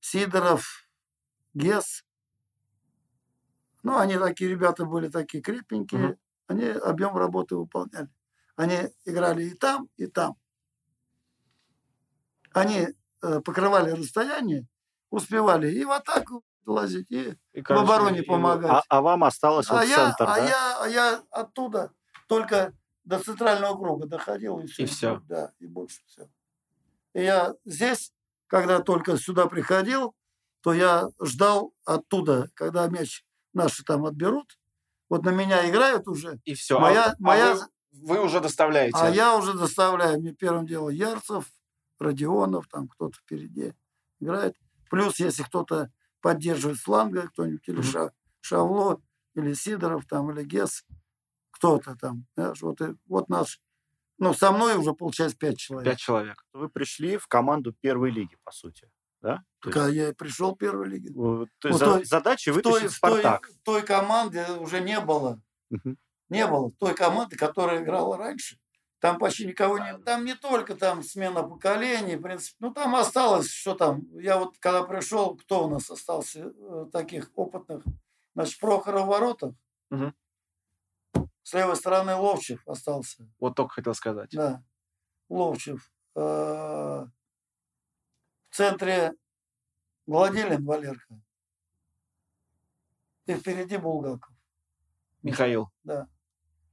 Speaker 3: Сидоров, Гес, ну, они такие ребята были такие крепенькие,
Speaker 2: Мгм.
Speaker 3: они объем работы выполняли. Они играли и там, и там. Они э, покрывали расстояние, успевали и в атаку лазить, и
Speaker 2: И,
Speaker 3: в обороне
Speaker 2: и-
Speaker 3: помогать.
Speaker 1: А, а вам осталось
Speaker 3: А
Speaker 1: вот
Speaker 3: я,
Speaker 1: центр,
Speaker 3: а,
Speaker 1: да?
Speaker 3: я, а я оттуда только до центрального круга доходил и все.
Speaker 2: И всё.
Speaker 3: Да, и больше все. И я здесь, когда только сюда приходил, то я ждал оттуда, когда мяч наши там отберут. Вот на меня играют уже,
Speaker 2: И все.
Speaker 3: Моя-
Speaker 2: а,
Speaker 3: моя-
Speaker 2: вы, вы уже доставляете.
Speaker 3: а я уже доставляю. Мне первым делом Ярцев, Родионов, там кто-то впереди играет. Плюс, если кто-то поддерживает с фланга, кто-нибудь или. Ша- Шавло, или Сидоров, там, или Гес, кто-то там. знаешь, вот, вот наш. Ну, со мной уже, получается, пять человек.
Speaker 2: Пять человек.
Speaker 1: Вы пришли в команду первой лиги, по сути, да?
Speaker 3: Так, а я и пришел в первую лигу.
Speaker 1: Вот, то
Speaker 3: Ну,
Speaker 1: есть
Speaker 3: той-
Speaker 1: за- задача
Speaker 3: той,
Speaker 1: вытащить
Speaker 3: в той-
Speaker 1: Спартак.
Speaker 3: в той команде уже не было
Speaker 1: Мгм.
Speaker 3: не было той команды, которая играла раньше. Там почти никого не Там не только там смена поколений, в принципе. Ну, там осталось, что там. Я вот когда пришел, кто у нас остался э, таких опытных? Значит, Прохоров в воротах.
Speaker 2: Мгм.
Speaker 3: С левой стороны Ловчев остался.
Speaker 2: Вот только хотел сказать.
Speaker 3: Да. Ловчев. Э, В центре Гладилин Валерка. И впереди Булгаков.
Speaker 2: Михаил.
Speaker 3: Да.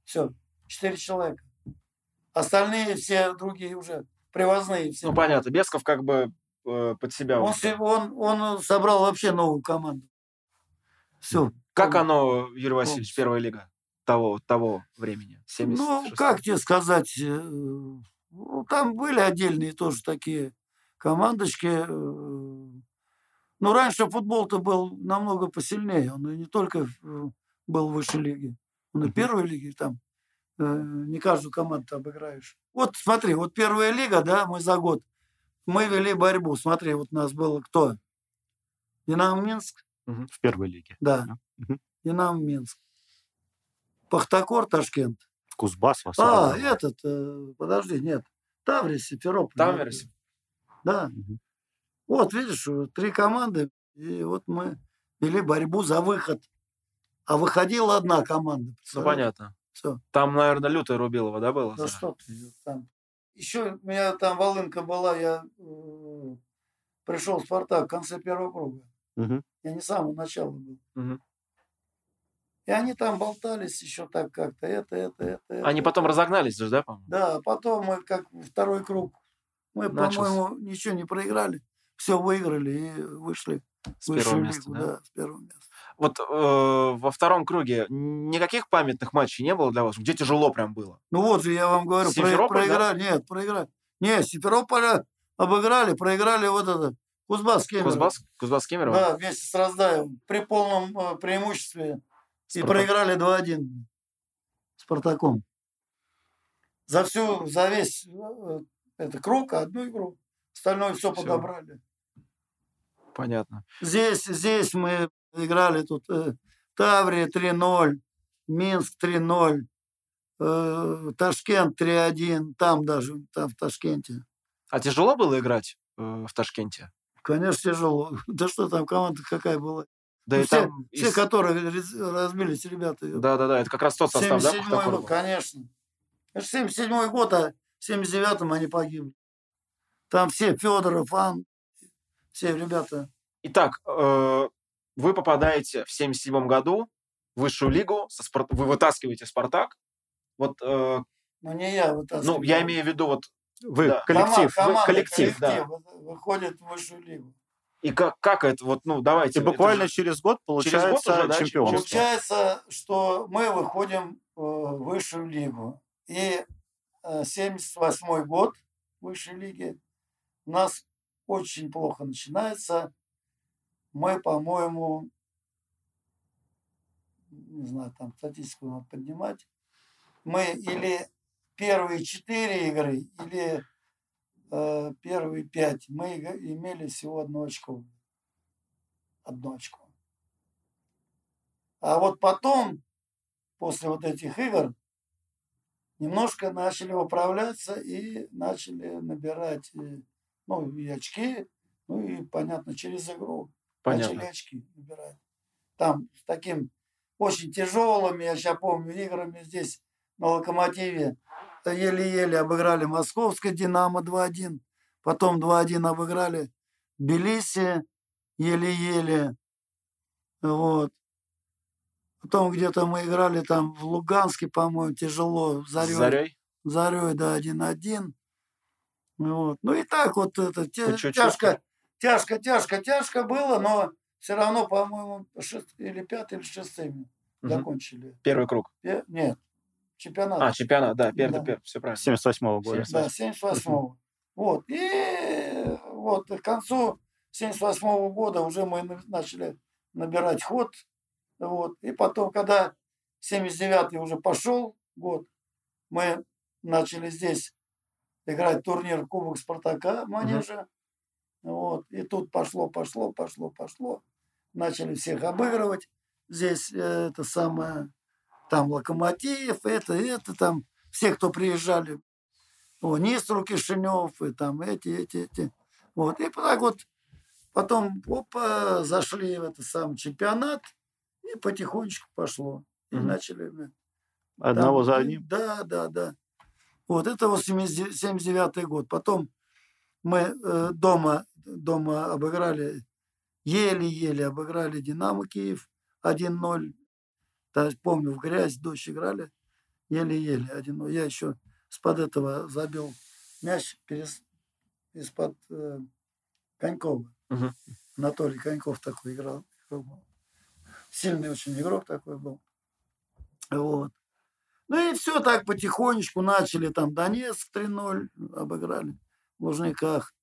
Speaker 3: Все. Четыре человека. Остальные все другие уже привозные. Все.
Speaker 2: Ну, понятно. Бесков как бы э, под себя.
Speaker 3: он,
Speaker 2: уже.
Speaker 3: он, он собрал вообще новую команду. Все.
Speaker 2: Как оно, Юрий Васильевич, первая лига того, того времени? 76
Speaker 3: Ну, как тебе сказать, э, ну, там были отдельные тоже такие командочки. э, Но раньше футбол-то был намного посильнее. Он не только э, был в высшей лиге. Он и первой лиге там. Не каждую команду обыграешь. Вот смотри, вот первая лига, да, мы за год. Мы вели борьбу. Смотри, вот у нас было кто? Динамо Минск,
Speaker 1: В первой лиге.
Speaker 3: да. Динамо Минск. Пахтакор, Ташкент.
Speaker 1: Кузбасс в
Speaker 3: А, этот, э, подожди, нет. Таврис, Симферополь.
Speaker 2: Таврис.
Speaker 3: Да.
Speaker 1: Мгм.
Speaker 3: Вот, видишь, э, три команды, и вот мы вели борьбу за выход. А выходила одна команда.
Speaker 2: Ну, понятно.
Speaker 3: Все.
Speaker 2: Там, наверное, лютая Рубилова, да, было?
Speaker 3: Да что ты там. Еще у меня там волынка была, я э, пришел в Спартак в конце первого круга.
Speaker 1: Мгм.
Speaker 3: Я не с самого начала был.
Speaker 2: Мгм.
Speaker 3: И они там болтались еще так как-то. Это, это, это. это.
Speaker 2: Они потом разогнались же, да, по-моему?
Speaker 3: Да, потом мы как второй круг. Мы, по-моему, ничего не проиграли. Все выиграли и вышли
Speaker 2: С
Speaker 3: в высшую
Speaker 2: первого места,
Speaker 3: лигу,
Speaker 2: да?
Speaker 3: да, с первого места.
Speaker 2: Вот э, во втором круге никаких памятных матчей не было для вас? Где тяжело прям было?
Speaker 3: Ну вот же я вам говорю, про-
Speaker 2: Симферополь, да?
Speaker 3: проиграли. Нет, проиграли. Нет, Симферополя обыграли, проиграли вот это. Кузбасс Кемерово.
Speaker 2: Кузбасс? Кузбасс Кемерово?
Speaker 3: Да, вместе с Раздаевым. При полном э, преимуществе. И
Speaker 2: Спартак.
Speaker 3: проиграли 2-1 Спартаком. За всю, за весь э, это круг, одну игру. Остальное все
Speaker 2: Всё.
Speaker 3: подобрали.
Speaker 2: Понятно.
Speaker 3: Здесь, здесь мы играли тут э, Таврия 3-0, Минск 3-0, э, Ташкент 3-1, там даже, там в Ташкенте.
Speaker 2: А тяжело было играть э, в Ташкенте?
Speaker 3: Конечно, тяжело. Да что там, команда какая была?
Speaker 2: Да
Speaker 3: Ну,
Speaker 2: и
Speaker 3: все,
Speaker 2: там...
Speaker 3: все,
Speaker 2: из-
Speaker 3: которые разбились, ребята.
Speaker 2: Да-да-да, это как раз тот состав, да?
Speaker 3: 77
Speaker 2: Пахтакора
Speaker 3: год,
Speaker 2: был?
Speaker 3: конечно. Это 77 год, а в 79-м они погибли. Там все, Федоров, Ан, все ребята.
Speaker 2: Итак, э, вы попадаете в 77 году в высшую лигу, со Спар- вы вытаскиваете Спартак. Вот, э,
Speaker 3: Ну, не я
Speaker 2: ну,
Speaker 3: вытаскиваю.
Speaker 2: я имею в виду, вот,
Speaker 1: Вы
Speaker 2: Да.
Speaker 1: коллектив.
Speaker 3: Кома-
Speaker 1: вы
Speaker 3: команда,
Speaker 1: коллектив, да.
Speaker 3: коллектив вы- выходит в высшую лигу.
Speaker 2: И как, как это, вот, ну, давайте.
Speaker 1: И буквально
Speaker 2: же-
Speaker 1: через год
Speaker 2: Через год
Speaker 1: получается
Speaker 2: уже, да,
Speaker 1: чемпионство.
Speaker 3: Получается, что мы выходим э, в высшую лигу. И э, 78 год высшей лиги у нас очень плохо начинается. Мы, по-моему, не знаю, там статистику надо поднимать. Мы или первые четыре игры, или э, первые пять. Мы имели всего одно очко. Одно очко. А вот потом, после вот этих игр, немножко начали управляться и начали набирать э, ну, и очки, ну и, понятно, через игру начали
Speaker 2: Понятно.
Speaker 3: очки набирать. Там с таким очень тяжелыми, я сейчас помню, играми здесь на Локомотиве еле-еле обыграли Московское Динамо 2-1, потом 2-1 обыграли Тбилиси еле-еле. Вот. Потом где-то мы играли там в Луганске, по-моему, тяжело, Зарей.
Speaker 2: Зарей?
Speaker 3: Зарей, да, 1-1. Вот. Ну и так вот это тяжко, тяжко, тяжко, тяжко было, но все равно, по-моему, шест- или пятый, или шестыми
Speaker 2: Мгм.
Speaker 3: закончили.
Speaker 2: Первый круг.
Speaker 3: Пе- Нет, чемпионат.
Speaker 2: А, чемпионат, да, первый,
Speaker 3: Да.
Speaker 2: первый, все правильно.
Speaker 1: 78 года.
Speaker 3: Да, 78-го. Вот. И вот к концу 78 года уже мы на- начали набирать ход. Вот. И потом, когда 79-й уже пошел год, мы начали здесь играть турнир Кубок Спартака в манеже. Вот. И тут пошло, пошло, пошло, пошло. Начали всех обыгрывать. Здесь э, это самое там Локомотив, это, это, там все, кто приезжали. О, Нистру Кишинев, и там эти, эти, эти. Вот. И так вот потом опа, зашли в этот самый чемпионат, и потихонечку пошло. И
Speaker 2: Мгм.
Speaker 3: начали.
Speaker 1: Одного
Speaker 3: там,
Speaker 1: за
Speaker 3: и-
Speaker 1: одним.
Speaker 3: Да, да, да. Вот это вот 79 год. Потом мы э, дома, дома обыграли, еле-еле обыграли «Динамо» Киев 1-0. Да, помню, в грязь, дождь играли. Еле-еле 1-0. Я еще с-под этого забил мяч перес- из-под э, Конькова.
Speaker 2: Мгм.
Speaker 3: Анатолий Коньков такой играл. Сильный очень игрок такой был. Вот. Ну и все так потихонечку начали. Там Донецк 3-0 обыграли в Лужниках.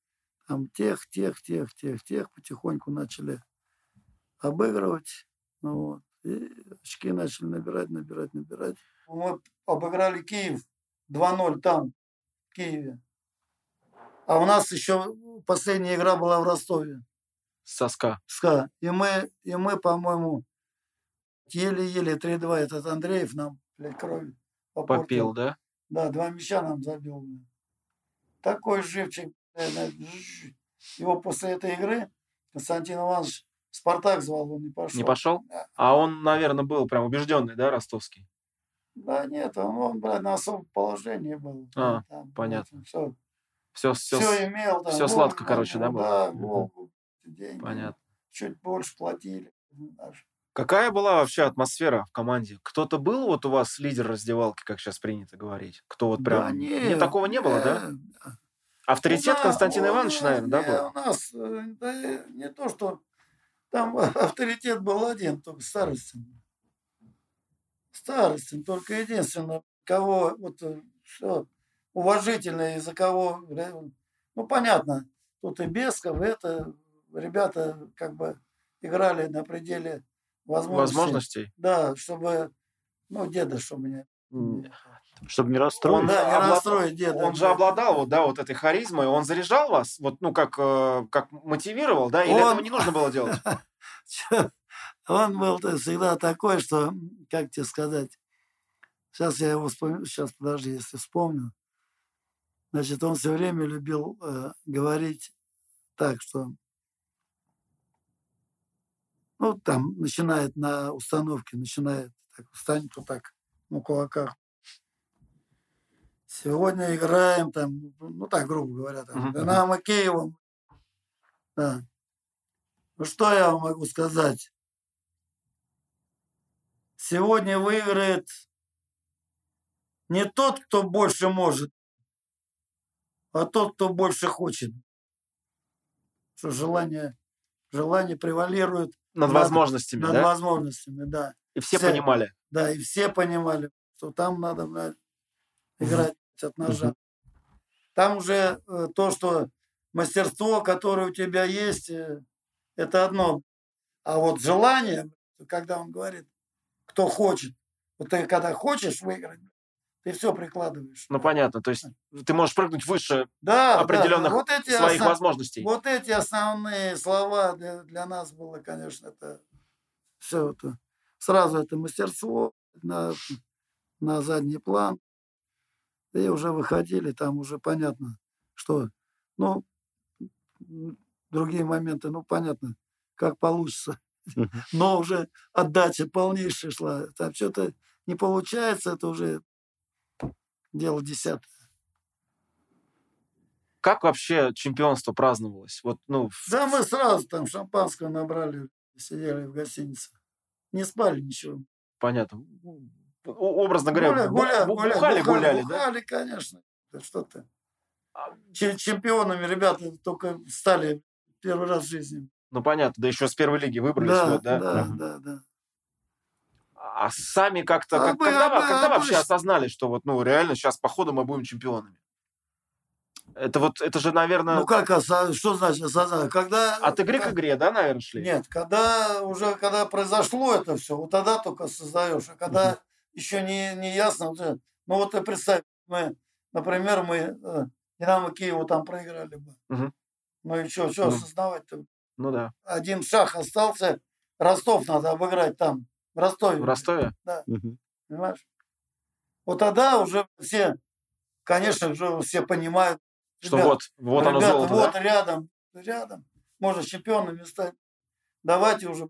Speaker 3: Там тех, тех, тех, тех, тех потихоньку начали обыгрывать. Вот. И очки начали набирать, набирать, набирать. Мы обыграли Киев 2-0 там, в Киеве. А у нас еще последняя игра была в Ростове.
Speaker 2: Соска.
Speaker 3: СКА. И мы, и мы по-моему, еле-еле 3-2 этот Андреев нам, блядь, кровь попортил.
Speaker 2: Попил, да?
Speaker 3: Да, два мяча нам забил. Такой живчик. Его после этой игры Константин Иванович Спартак звал, он не пошел.
Speaker 2: Не пошел?
Speaker 3: Да.
Speaker 2: А он, наверное, был прям убежденный, да, ростовский?
Speaker 3: Да нет, он, он блядь, на особом положении был.
Speaker 2: А,
Speaker 3: Там,
Speaker 2: понятно.
Speaker 3: Все,
Speaker 2: Все, все,
Speaker 3: все, имел.
Speaker 2: Всё сладко,
Speaker 3: Волгу,
Speaker 2: короче, да, было?
Speaker 3: Да. Волгу, деньги.
Speaker 2: понятно.
Speaker 3: Чуть больше платили. даже.
Speaker 2: Какая была вообще атмосфера в команде? Кто-то был вот у вас лидер раздевалки, как сейчас принято говорить? Кто вот прям...
Speaker 3: Да
Speaker 2: не,
Speaker 3: нет,
Speaker 2: такого не было, да?
Speaker 3: нет.
Speaker 2: Авторитет
Speaker 3: Ну да,
Speaker 2: Константина
Speaker 3: ну,
Speaker 2: Ивановича, наверное, да,
Speaker 3: не,
Speaker 2: был?
Speaker 3: У нас э, да, не то, что там авторитет был один, только Старостин. Старостин, только единственное, кого вот все уважительно, из-за кого, э, ну понятно, тут и Бесков, это ребята как бы играли на пределе возможностей.
Speaker 2: Возможностей?
Speaker 3: Да, чтобы, ну, деда, чтобы меня...
Speaker 1: Чтобы не
Speaker 2: Он,
Speaker 1: расстроить.
Speaker 3: Да, не
Speaker 2: обла-
Speaker 3: расстроить деда.
Speaker 2: он же обладал вот, да, вот этой харизмой, он заряжал вас, вот, ну, как, э, как мотивировал, да, или
Speaker 3: Он-
Speaker 2: этого не нужно было делать?
Speaker 3: Он был всегда такой, что, как тебе сказать, сейчас я его вспомню, сейчас, подожди, если вспомню. Значит, он все время любил э, говорить так, что, ну, там, начинает на установке, начинает, так, встанет вот так, на кулаках. Сегодня играем, там, ну, так, грубо говоря, там. Динамо Киевом. Да. Ну, что я вам могу сказать? Сегодня выиграет не тот, кто больше может, а тот, кто больше хочет. Что желание, желание превалирует
Speaker 2: Над
Speaker 3: Над-
Speaker 2: возможностями,
Speaker 3: над
Speaker 2: да?
Speaker 3: возможностями, да.
Speaker 2: И все
Speaker 3: все.
Speaker 2: понимали.
Speaker 3: Да, и все понимали, что там надо блядь, играть от ножа. Там уже э, то, что мастерство, которое у тебя есть, э, это одно. А вот желание, когда он говорит, кто хочет, вот ты когда хочешь выиграть, ты все прикладываешь.
Speaker 2: Ну, понятно, то есть ты можешь прыгнуть выше
Speaker 3: да, да,
Speaker 2: определенных
Speaker 3: вот эти
Speaker 2: своих
Speaker 3: основ-
Speaker 2: возможностей.
Speaker 3: Вот эти основные слова для, для нас было, конечно, это все это. Сразу это мастерство на, на задний план. И уже выходили, там уже понятно, что, ну, другие моменты, ну, понятно, как получится. Но уже отдача полнейшая шла. Там что-то не получается, это уже дело десятое.
Speaker 2: Как вообще чемпионство праздновалось? Вот, ну,
Speaker 3: Да, мы сразу там шампанского набрали, сидели в госинице. Не спали ничего.
Speaker 2: понятно. Образно говоря,
Speaker 3: Гуля-
Speaker 2: бу-
Speaker 3: гуля-
Speaker 2: бу-
Speaker 3: гуля-
Speaker 2: бухали,
Speaker 3: буха-
Speaker 2: гуляли, да?
Speaker 3: бухали, конечно. Да что ты.
Speaker 2: А,
Speaker 3: Че- Чемпионами ребята только стали первый раз в жизни.
Speaker 2: Ну, понятно, да еще с первой лиги выбрались,
Speaker 3: Да,
Speaker 2: вот, да?
Speaker 3: да, да, да.
Speaker 2: А сами как-то,
Speaker 3: А
Speaker 2: как-
Speaker 3: мы-
Speaker 2: когда,
Speaker 3: а мы-
Speaker 2: когда
Speaker 3: а мы
Speaker 2: вообще
Speaker 3: ж-
Speaker 2: осознали, что вот, ну, реально сейчас по ходу мы будем чемпионами? Это вот, это же, наверное,
Speaker 3: Ну как, что значит осознать? Когда...
Speaker 2: от игры к
Speaker 3: как-
Speaker 2: игре, да, наверное, шли?
Speaker 3: Нет, когда уже когда произошло это все, вот тогда только создаешь. А когда еще не, не ясно, это- ну вот ты представь, мы, например, мы э, Динамо Киеву там проиграли бы.
Speaker 2: Мгм.
Speaker 3: Ну и что, что
Speaker 2: Ну.
Speaker 3: осознавать-то?
Speaker 2: Ну да.
Speaker 3: Один шаг остался, Ростов надо обыграть там, в Ростове.
Speaker 2: В Ростове?
Speaker 1: Мгм.
Speaker 3: Понимаешь? Вот тогда уже все, конечно же, все понимают,
Speaker 2: Что
Speaker 3: ребят,
Speaker 2: вот, вот оно
Speaker 3: ребята,
Speaker 2: золото,
Speaker 3: вот
Speaker 2: да?
Speaker 3: рядом, рядом, можно чемпионами стать. Давайте уже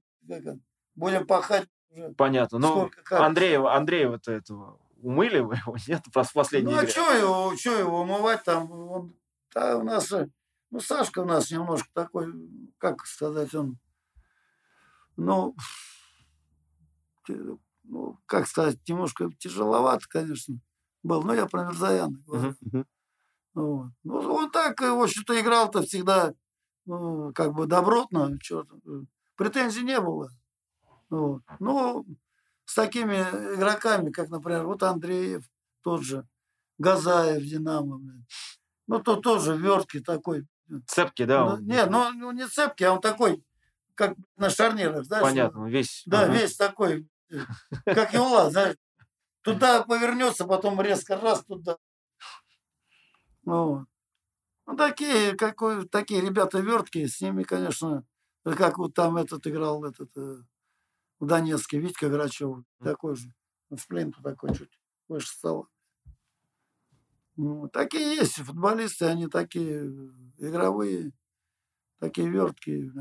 Speaker 3: будем пахать.
Speaker 2: Понятно. Ну,
Speaker 3: сколько как.
Speaker 2: Андреева, Андреева-то этого умыли вы его, нет, просто в последней
Speaker 3: Ну а
Speaker 2: игре?
Speaker 3: что его, что его умывать там? Он, да, у нас, э, ну Сашка у нас немножко такой, как сказать, он, ну, ну, как сказать, немножко тяжеловато, конечно, был. Но я про Мирзаяна говорю. Вот. Ну, он так, э, в общем-то, играл-то всегда ну, как бы добротно, чё претензий не было. Вот. Ну, с такими игроками, как, например, вот Андреев, тот же, Газаев, Динамо, блин. Ну, то тоже верткий такой.
Speaker 2: Цепки, да?
Speaker 3: Ну,
Speaker 2: он?
Speaker 3: не, ну, ну, не цепкий, а он такой, как на шарнирах, знаешь.
Speaker 2: Понятно, он весь.
Speaker 3: Да,
Speaker 2: Ага.
Speaker 3: весь такой, э, как Юла, знаешь. Туда повернется, потом резко раз туда. Вот. Ну, такие, какой, такие ребята верткие, с ними, конечно, как вот там этот играл, этот э, в Донецке, Витька Грачев, такой же, в такой чуть выше стал. Ну, такие есть футболисты, они такие э, игровые, такие верткие,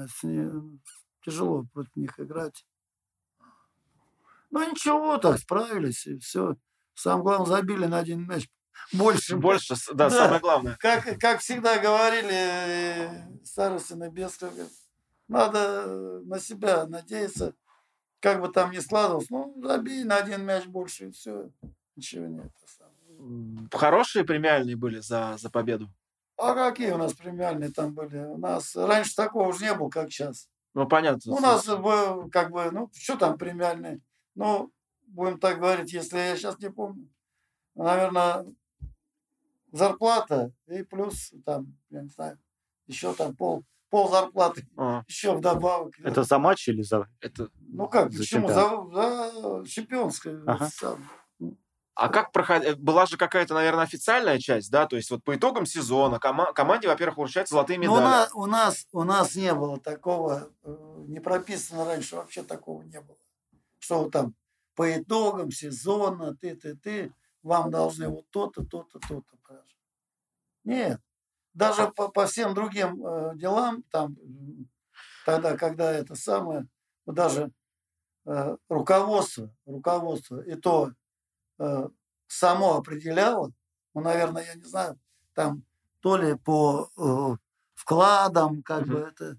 Speaker 3: тяжело против них играть. Ну ничего, так справились, и все. Самое главное, забили на один мяч больше.
Speaker 2: Больше, да,
Speaker 3: Да.
Speaker 2: самое главное.
Speaker 3: Как, как всегда говорили э, Старостин и Бесков, надо на себя надеяться, как бы там ни складывалось. Ну, забей на один мяч больше, и все. Ничего нет.
Speaker 2: Хорошие премиальные были за, за победу.
Speaker 3: А какие у нас премиальные там были? У нас раньше такого уже не было, как сейчас.
Speaker 2: Ну, понятно.
Speaker 3: У нас был, как бы, ну, что там премиальные? Ну, будем так говорить, если я сейчас не помню. Наверное, зарплата и плюс там, я не знаю, еще там пол, пол зарплаты,
Speaker 2: А,
Speaker 3: еще вдобавок.
Speaker 1: Это за матч или за...
Speaker 2: это...
Speaker 3: Ну как,
Speaker 1: за
Speaker 3: почему? За, за чемпионское.
Speaker 1: Ага.
Speaker 2: А как проходила? Была же какая-то, наверное, официальная часть, да? То есть вот по итогам сезона кома- команде, во-первых, вручают золотые
Speaker 3: Ну, у,
Speaker 2: медали.
Speaker 3: нас, у, нас, у нас не было такого, э, не прописано раньше, вообще такого не было. Что там по итогам сезона ты, ты, ты, вам должны вот то-то, то-то, то-то. Нет. Даже по, по всем другим э, делам, там, тогда, когда это самое, даже э, руководство, руководство, и то э, само определяло, ну, наверное, я не знаю, там то ли по э, вкладам, как бы это,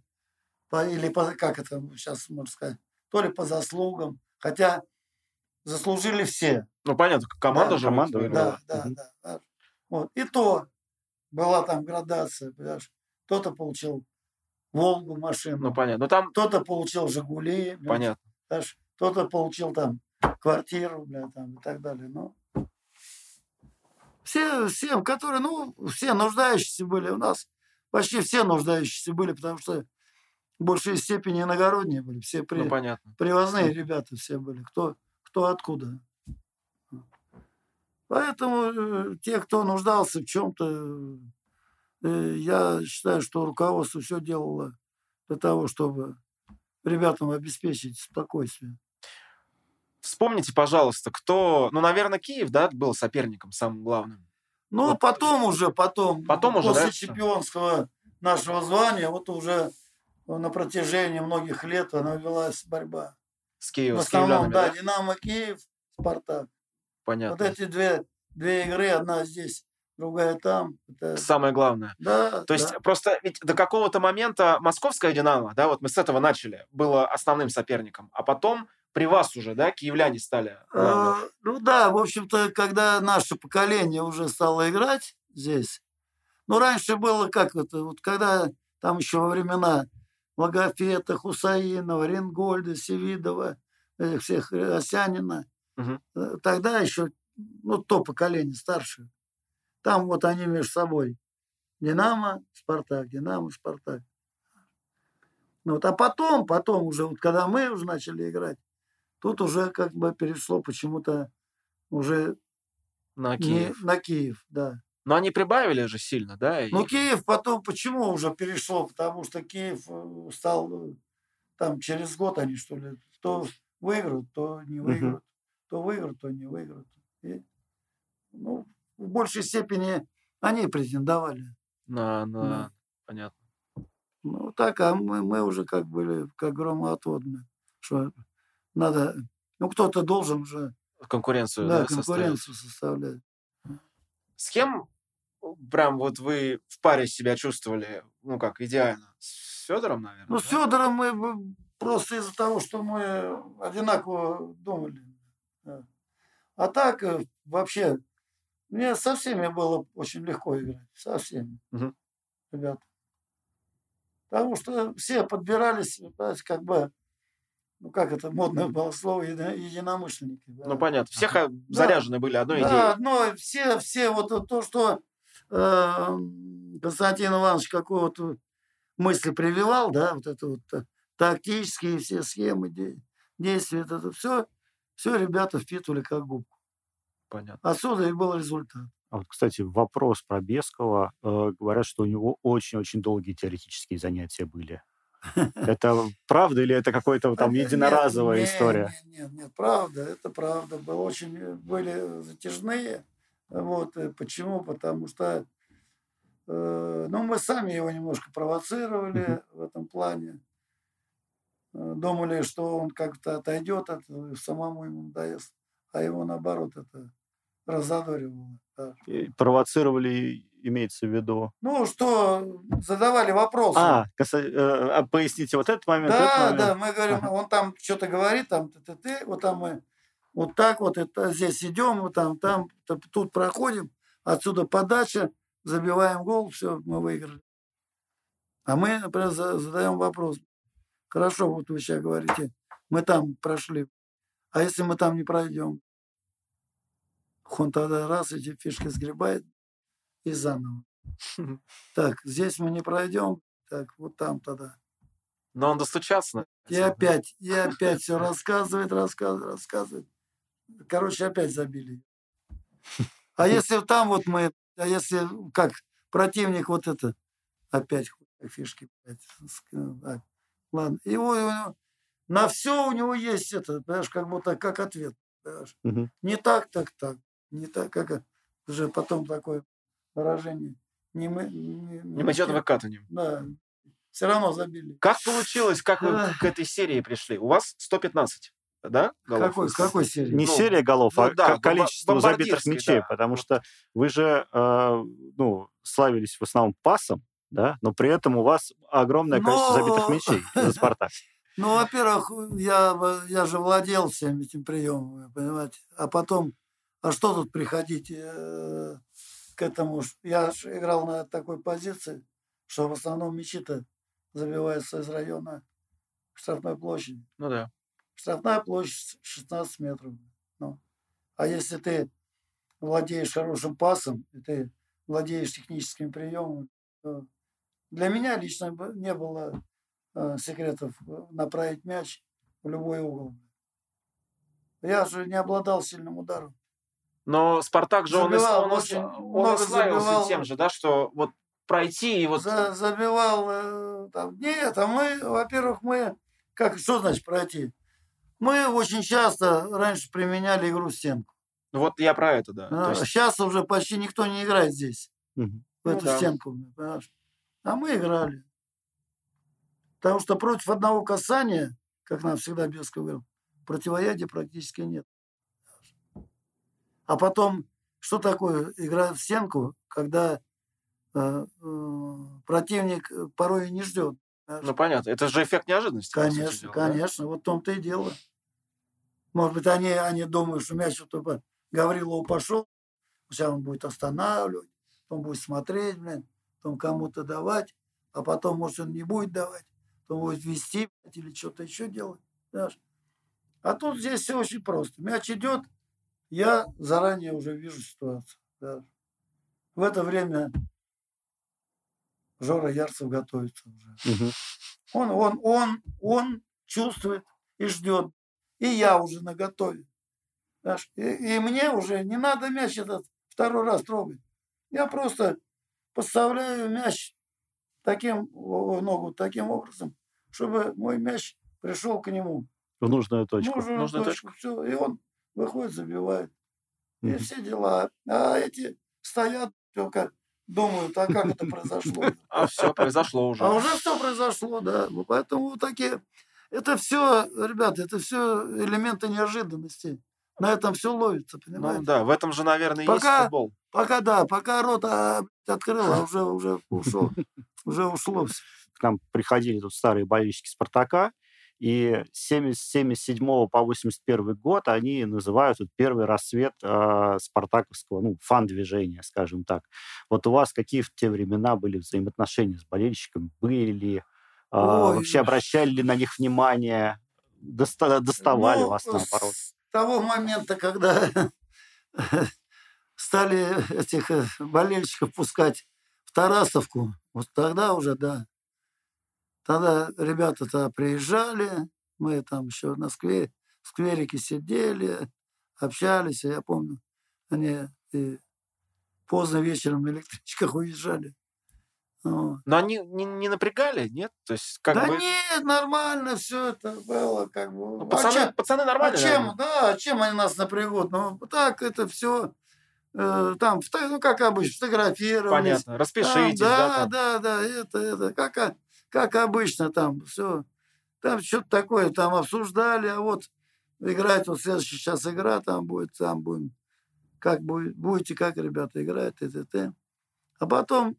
Speaker 3: по- или по, как это сейчас можно сказать, то ли по заслугам, хотя заслужили все.
Speaker 2: Ну, понятно, команда
Speaker 3: Да,
Speaker 2: же
Speaker 1: команда
Speaker 2: выиграла.
Speaker 3: Да, да, да, да. Вот. И то была там градация, понимаешь, кто-то получил Волгу машину,
Speaker 2: Ну, понятно. Ну, там
Speaker 3: кто-то получил Жигули,
Speaker 2: понятно.
Speaker 3: Знаешь, кто-то получил там квартиру, бля, там и так далее. Ну, все, всем, которые, ну, все нуждающиеся были у нас, почти все нуждающиеся были, потому что в большей степени иногородние были, все при,
Speaker 2: Ну, понятно.
Speaker 3: привозные ребята все были, кто, кто откуда. Поэтому э, те, кто нуждался в чем-то, э, я считаю, что руководство все делало для того, чтобы ребятам обеспечить спокойствие.
Speaker 2: Вспомните, пожалуйста, кто... Ну, наверное, Киев, да, был соперником самым главным.
Speaker 3: Ну,
Speaker 2: Вот.
Speaker 3: потом уже, потом,
Speaker 2: Потом уже,
Speaker 3: после
Speaker 2: да,
Speaker 3: чемпионского нашего звания, вот уже на протяжении многих лет она велась борьба.
Speaker 2: С
Speaker 3: В
Speaker 2: Киевом, с
Speaker 3: основном, да,
Speaker 2: да?
Speaker 3: Динамо Киев, Спартак.
Speaker 2: Понятно.
Speaker 3: Вот эти две, две игры, одна здесь, другая там. Это,
Speaker 2: Самое главное.
Speaker 3: да,
Speaker 2: То есть
Speaker 3: да.
Speaker 2: просто ведь до какого-то момента московская «Динамо», да, вот мы с этого начали, было основным соперником, а потом при вас уже, да, киевляне стали.
Speaker 3: Э, Ну да, в общем-то, когда наше поколение уже стало играть здесь, ну раньше было как это, вот когда там еще во времена Логофета, Хусаинова, Ренгольда, Севидова, всех э, Осянина, э, тогда еще, ну то поколение старшее, там вот они между собой, Динамо, Спартак, Динамо, Спартак. Ну Вот, а потом, потом уже, вот когда мы уже начали играть, тут уже как бы перешло почему-то уже
Speaker 2: на
Speaker 3: не
Speaker 2: Киев.
Speaker 3: на Киев, да.
Speaker 2: Но они прибавили же сильно, да? и-
Speaker 3: Ну, Киев потом почему уже перешло? Потому что Киев э, стал э, там через год они что ли, то выиграют, то не выиграют. то выиграют, то не выиграют. И, ну, в большей степени они претендовали.
Speaker 2: На, на...
Speaker 3: Да.
Speaker 2: Понятно.
Speaker 3: Ну, так, а мы, мы уже как были, как громоотводные, что надо, ну, кто-то должен же,
Speaker 2: Конкуренцию
Speaker 3: да,
Speaker 2: да,
Speaker 3: конкуренцию составлять.
Speaker 2: С кем прям вот вы в паре себя чувствовали, ну как, идеально? С Федором, наверное?
Speaker 3: Ну,
Speaker 2: да?
Speaker 3: с Федором мы просто из-за того, что мы одинаково думали. А так, э, вообще, мне со всеми было очень легко играть. Со всеми.
Speaker 2: Мгм.
Speaker 3: Ребята. Потому что все подбирались, как бы, ну, как это модное было слово, еди- единомышленники. да.
Speaker 2: Ну понятно. Все ха- заряжены были одной
Speaker 3: Да,
Speaker 2: идеей.
Speaker 3: одно, все, все, вот это то, что э, Константин Иванович какую-то мысль прививал, да, вот это вот тактические все схемы де- действия, вот это все, все ребята впитывали как губку.
Speaker 2: Понятно.
Speaker 3: Отсюда и был результат.
Speaker 1: А вот, кстати, вопрос про Бескова. Э, говорят, что у него очень-очень долгие теоретические занятия были. Это правда или это какая-то там
Speaker 3: А, нет,
Speaker 1: единоразовая история?
Speaker 3: Нет, нет, нет, правда, это правда. Было очень, э, были затяжные. Вот, э, почему? Потому что э, ну, мы сами его немножко провоцировали в этом плане. Э, Думали, что он как-то отойдет от этого, самому ему надоест. А его, наоборот, это разодоривало. да.
Speaker 1: И Провоцировали, имеется в виду.
Speaker 3: Ну, что задавали вопросы.
Speaker 1: А, каса- э, а поясните вот этот момент. этот
Speaker 3: Да,
Speaker 1: момент.
Speaker 3: да, мы говорим,
Speaker 1: Ага.
Speaker 3: он там что-то говорит, там ты, ты, ты, вот там мы вот так вот это, здесь идем, вот там, там, тут проходим, отсюда подача, забиваем гол, все, мы выиграли. А мы, например, за- задаем вопрос. Хорошо, вот вы сейчас говорите, мы там прошли. А если мы там не пройдем? Он тогда раз эти фишки сгребает и заново. Так, здесь мы не пройдем, так, вот там тогда.
Speaker 2: Но он достучаться.
Speaker 3: И опять, и опять все рассказывает, рассказывает, рассказывает. Короче, опять забили. А если там вот мы, а если как противник вот это, опять фишки. а, Ладно. И у него- на все у него есть это, понимаешь, как будто как ответ. понимаешь.
Speaker 1: Мгм.
Speaker 3: Не так, так, так. Не так, как уже потом такое выражение. Не мы, не,
Speaker 2: Не мочет выкатыванием.
Speaker 3: Да. Все равно забили.
Speaker 2: Как получилось, как вы
Speaker 3: Ах.
Speaker 2: к этой серии пришли? У вас 115, да? голов?
Speaker 3: Какой, какой серии?
Speaker 1: Не
Speaker 2: Ну,
Speaker 1: серия голов,
Speaker 2: ну
Speaker 1: а
Speaker 2: да,
Speaker 1: ко- количество забитых мячей,
Speaker 2: да.
Speaker 1: потому что вы же э, ну, славились в основном пасом, да, но при этом у вас огромное количество забитых мячей за «Спартак».
Speaker 3: Ну, во-первых, я, я же владел всеми этими приемами, понимаете. А потом, а что тут приходить э, к этому? Я играл на такой позиции, что в основном мячи-то забиваются из района штрафной площади.
Speaker 2: Ну да.
Speaker 3: Штрафная площадь 16 метров. Ну, а если ты владеешь хорошим пасом, и ты владеешь техническим приемом, то для меня лично не было э, секретов э, направить мяч в любой угол. Я же не обладал сильным ударом.
Speaker 2: Но Спартак же, он,
Speaker 3: Забивал
Speaker 2: он, и с-
Speaker 3: очень
Speaker 2: он славился
Speaker 3: забивал.
Speaker 2: тем же, да, что вот пройти и вот...
Speaker 3: За- забивал э, там. Нет, а мы, во-первых, мы, как, что значит пройти? Мы очень часто раньше применяли игру в стенку.
Speaker 2: Вот я про это, да. То есть
Speaker 3: сейчас уже почти никто не играет здесь,
Speaker 1: Мгм.
Speaker 3: в
Speaker 2: Ну
Speaker 3: эту
Speaker 2: да.
Speaker 3: стенку. понимаешь? А мы играли. Потому что против одного касания, как нам всегда Бесков говорил, противоядия практически нет. А потом, что такое игра в стенку, когда э, э, противник э, порой и не ждет.
Speaker 2: Ну, понятно. Это же эффект неожиданности. сути
Speaker 3: Конечно,
Speaker 2: дела, да?
Speaker 3: конечно. Вот в том-то и дело. Может быть, они, они думают, что мяч вот только Гаврилову пошел, сейчас он будет останавливать, он будет смотреть, блин, потом кому-то давать, а потом, может, он не будет давать, потом будет вести или что-то еще делать. Понимаешь? А тут здесь все очень просто. Мяч идет, я заранее уже вижу ситуацию. да. В это время Жора Ярцев готовится уже.
Speaker 1: Мгм.
Speaker 3: Он, он, он, он чувствует и ждет. И я уже на готове. И, и мне уже не надо мяч этот второй раз трогать. Я просто подставляю мяч таким о, ногу таким образом, чтобы мой мяч пришел к нему.
Speaker 1: В нужную точку.
Speaker 3: Нужную
Speaker 2: нужную
Speaker 3: точку. Все. И он выходит, забивает. И
Speaker 1: Мгм.
Speaker 3: все дела. А эти стоят только думают, а как это произошло?
Speaker 2: А все, произошло уже.
Speaker 3: А уже все произошло, да. Ну, Поэтому вот такие... Это все, ребята, это все элементы неожиданности. На этом все ловится,
Speaker 2: Ну
Speaker 3: понимаете?
Speaker 2: да, в этом же, наверное,
Speaker 3: Пока-
Speaker 2: есть футбол.
Speaker 3: Пока, да, пока рот а, открыл, а уже, уже ушел. Уже ушло все.
Speaker 1: К нам приходили тут старые болельщики «Спартака», и с 70 77 по 81 год они называют вот первый рассвет э, спартаковского, ну, фан-движения, скажем так. Вот у вас какие в те времена были взаимоотношения с болельщиками? Были ли, э,
Speaker 3: Ой.
Speaker 1: вообще обращали ли на них внимание? Доста- доставали
Speaker 3: Ну,
Speaker 1: вас наоборот?
Speaker 3: С того момента, когда стали этих э, болельщиков пускать в Тарасовку, вот тогда уже, да. Тогда ребята-то приезжали, мы там еще на сквере, в скверике сидели, общались, я помню, они и поздно вечером на электричках уезжали. Вот.
Speaker 2: Но они не, не напрягали, нет? То есть как
Speaker 3: да
Speaker 2: бы...
Speaker 3: нет, нормально все это было, как бы.
Speaker 2: Ну,
Speaker 3: А
Speaker 2: пацаны,
Speaker 3: чё-
Speaker 2: пацаны
Speaker 3: а
Speaker 2: нормально,
Speaker 3: чем,
Speaker 2: наверное?
Speaker 3: да, чем они нас напрягут? Ну, так это все, там, фото- ну, как обычно, фотографировались.
Speaker 2: Понятно.
Speaker 3: Там,
Speaker 2: Распишитесь,
Speaker 3: да,
Speaker 2: да, там.
Speaker 3: да, да, это, это, как, о- как обычно там, все. Там что-то такое там обсуждали, а вот играть, вот следующая сейчас игра там будет, там будем, как будет, будете, как ребята играют, и т.т. А потом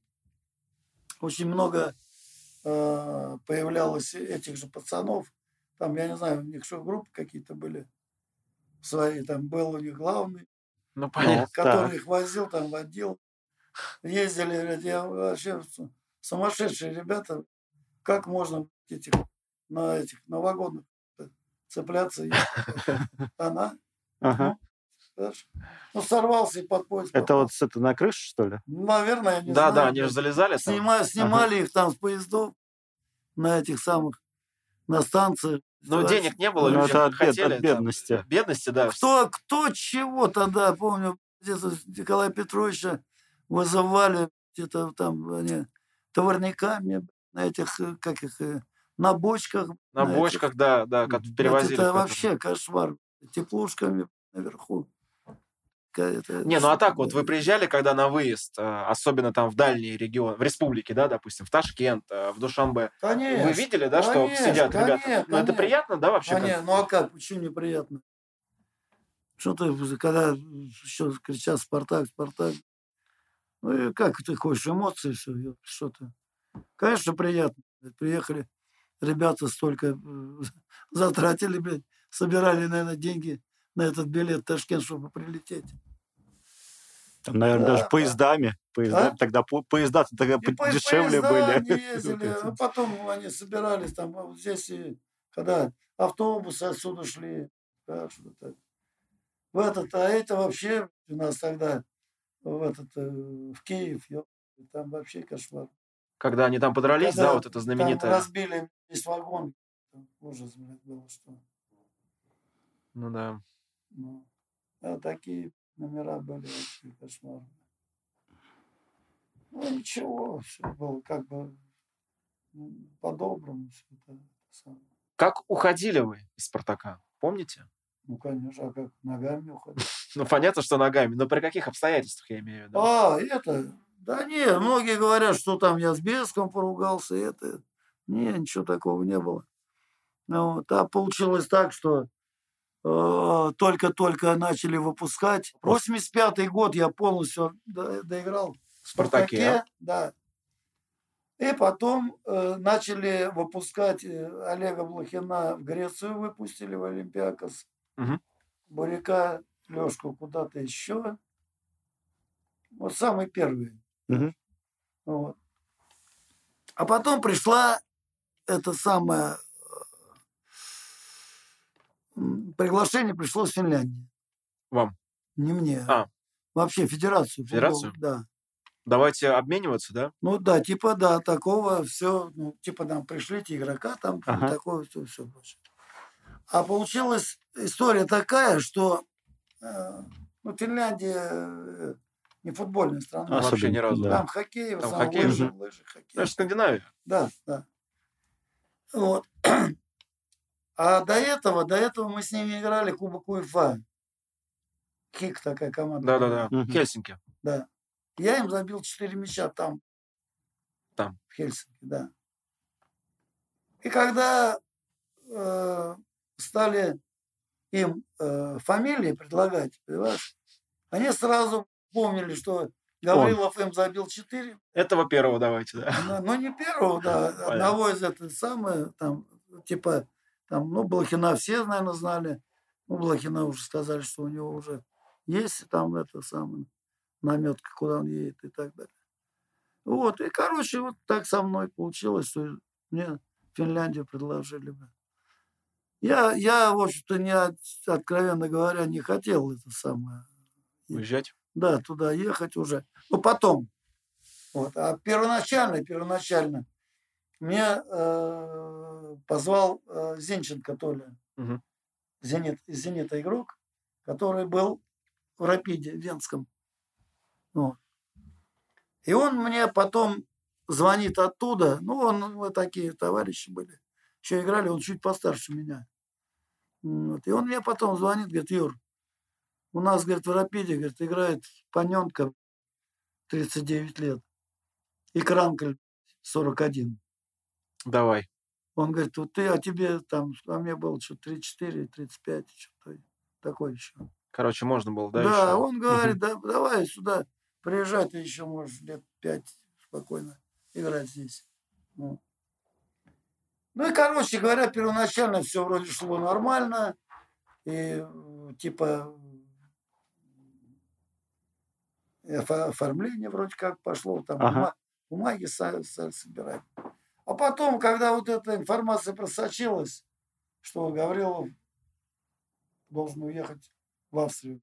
Speaker 3: очень много э, появлялось этих же пацанов, там, я не знаю, у них что, группы какие-то были свои, там был у них главный,
Speaker 2: Ну, понятно.
Speaker 3: который
Speaker 1: так.
Speaker 3: их возил, там водил. Ездили, я вообще сумасшедшие ребята. Как можно этих на этих на вагонах цепляться? Она,
Speaker 1: Ага.
Speaker 3: знаешь, ну, сорвался и под поезд.
Speaker 1: Это вот с это на крыше, что ли?
Speaker 3: Ну, Наверное, я не
Speaker 2: Да,
Speaker 3: знаю.
Speaker 2: да, они же залезали там.
Speaker 3: Снима- снимали их там с поездов на этих самых, на станции.
Speaker 2: Но
Speaker 3: Да.
Speaker 2: денег не было,
Speaker 1: Ну,
Speaker 2: люди
Speaker 1: это от
Speaker 2: хотели.
Speaker 1: от
Speaker 2: там,
Speaker 1: бедности.
Speaker 2: Бедности, да.
Speaker 3: Кто, кто чего тогда, помню, где-то Николая Петровича вызывали, где-то там они товарниками на этих, э, как их, э, на бочках.
Speaker 2: На
Speaker 3: этих.
Speaker 2: бочках, да, да, как перевозили.
Speaker 3: Это
Speaker 2: в этом.
Speaker 3: вообще кошмар. Теплушками наверху. Это
Speaker 2: Не, ну а
Speaker 3: что-то
Speaker 2: так вот, вы приезжали, когда на выезд, э, особенно там в дальние регионы, в республике, да, допустим, в Ташкент, в Душанбе,
Speaker 3: Конечно.
Speaker 2: вы видели, да, что
Speaker 3: конечно,
Speaker 2: сидят ребята?
Speaker 3: конечно,
Speaker 2: Ну это
Speaker 3: конечно.
Speaker 2: приятно, да, вообще?
Speaker 3: Конечно. Ну а как? Почему неприятно? Что ты, когда еще кричат «Спартак, Спартак», ну и как ты хочешь, эмоции все, что ты. Конечно, приятно. Приехали ребята столько затратили, блядь, собирали, наверное, деньги на этот билет в Ташкент, чтобы прилететь.
Speaker 1: Там, наверное,
Speaker 3: Да,
Speaker 1: даже
Speaker 3: да.
Speaker 1: поездами. Поезда,
Speaker 3: А?
Speaker 1: Тогда по- поезда тогда
Speaker 3: И
Speaker 1: дешевле
Speaker 3: поезда
Speaker 1: были.
Speaker 3: они ездили, а потом они собирались там, вот здесь, и, когда автобусы отсюда шли, да, что. В этот, а это вообще у нас тогда в этот, э, в Киев, ё- там вообще кошмар.
Speaker 2: Когда они там подрались,
Speaker 3: Когда
Speaker 2: да, вот это
Speaker 3: Там
Speaker 2: знаменитое.
Speaker 3: разбили весь вагон, там ужас, блядь, было, что.
Speaker 2: Ну да.
Speaker 3: Ну, а такие номера были вообще кошмарные. Ну ничего, все было как бы м, по-доброму все это. самое.
Speaker 2: Как уходили вы из Спартака? Помните?
Speaker 3: Ну, конечно, а как ногами уходить.
Speaker 2: Ну, понятно, что ногами, но при каких обстоятельствах я имею в виду?
Speaker 3: А, это, да не, многие говорят, что там я с Беском поругался, это, не, ничего такого не было. Ну, вот, а получилось так, что э, только-только начали выпускать. 85-й год я полностью до- доиграл
Speaker 2: В Спартаке.
Speaker 3: да. И потом э, начали выпускать э, Олега Блохина в Грецию, выпустили в Олимпиакос.
Speaker 2: Мгм.
Speaker 3: Буряка, Лешку куда-то еще. Вот самый первый.
Speaker 1: Мгм.
Speaker 3: Вот. А потом пришла это самое э, приглашение пришло с Финляндии.
Speaker 2: Вам?
Speaker 3: Не мне.
Speaker 2: А.
Speaker 3: Вообще федерацию.
Speaker 2: Федерацию?
Speaker 3: Да.
Speaker 2: Давайте обмениваться, да?
Speaker 3: Ну да, типа да, такого все, ну, типа там пришлите игрока, там
Speaker 1: Ага.
Speaker 3: такое все, все больше. А получилась история такая, что э, ну, Финляндия э, не футбольная страна.
Speaker 2: А, вообще ни разу.
Speaker 1: да.
Speaker 3: Там хоккей, в
Speaker 2: Там
Speaker 3: основном
Speaker 2: хоккей
Speaker 3: лыжи,
Speaker 1: же.
Speaker 3: лыжи, хоккей.
Speaker 2: Ну, это же Скандинавия.
Speaker 3: Да, да. Вот. А до этого, до этого мы с ними играли Кубок УЕФА. Хик такая команда.
Speaker 2: Да-да-да. Хельсинки.
Speaker 3: Да. Я им забил 4 мяча там.
Speaker 2: Там.
Speaker 3: В Хельсинки, да. И когда э, стали им э, фамилии предлагать, понимаешь, они сразу помнили, что Гаврилов им забил 4,
Speaker 2: Этого первого давайте, да.
Speaker 3: но, но не первого, да,
Speaker 2: Понятно.
Speaker 3: одного из этого самого, там, типа, там, ну, Блохина все, наверное, знали. Ну, Блохина уже сказали, что у него уже есть там это самое, наметка, куда он едет и так далее. Вот, и, короче, вот так со мной получилось, что мне Финляндию предложили бы. Я, я, в общем-то, не, от- откровенно говоря, не хотел это самое,
Speaker 2: Уезжать.
Speaker 3: Да, туда ехать уже. Ну, потом. Вот. А первоначально, первоначально мне э, позвал э, Зинченко Толя,
Speaker 2: Мгм.
Speaker 3: Зенит, Зенита игрок, который был в Рапиде Венском. Вот. И он мне потом звонит оттуда. Ну, он, мы такие товарищи были. Еще играли, он чуть постарше меня. Вот. И он мне потом звонит, говорит, Юр, у нас, говорит, в Рапиде, говорит, играет Паненко, 39 лет, и Кранкель, 41.
Speaker 2: Давай.
Speaker 3: Он говорит, вот ты, а тебе там, а мне было что 34, 35, что-то такое еще.
Speaker 2: Короче, можно было, да,
Speaker 3: Да,
Speaker 2: еще?
Speaker 3: он говорит, да, давай сюда, приезжай, ты еще можешь лет пять спокойно играть здесь. Ну. Ну и, короче говоря, первоначально все вроде шло нормально. И типа оформление вроде как пошло, там
Speaker 1: Ага.
Speaker 3: бума- бумаги стали, собирать. А потом, когда вот эта информация просочилась, что Гаврилов должен уехать в Австрию.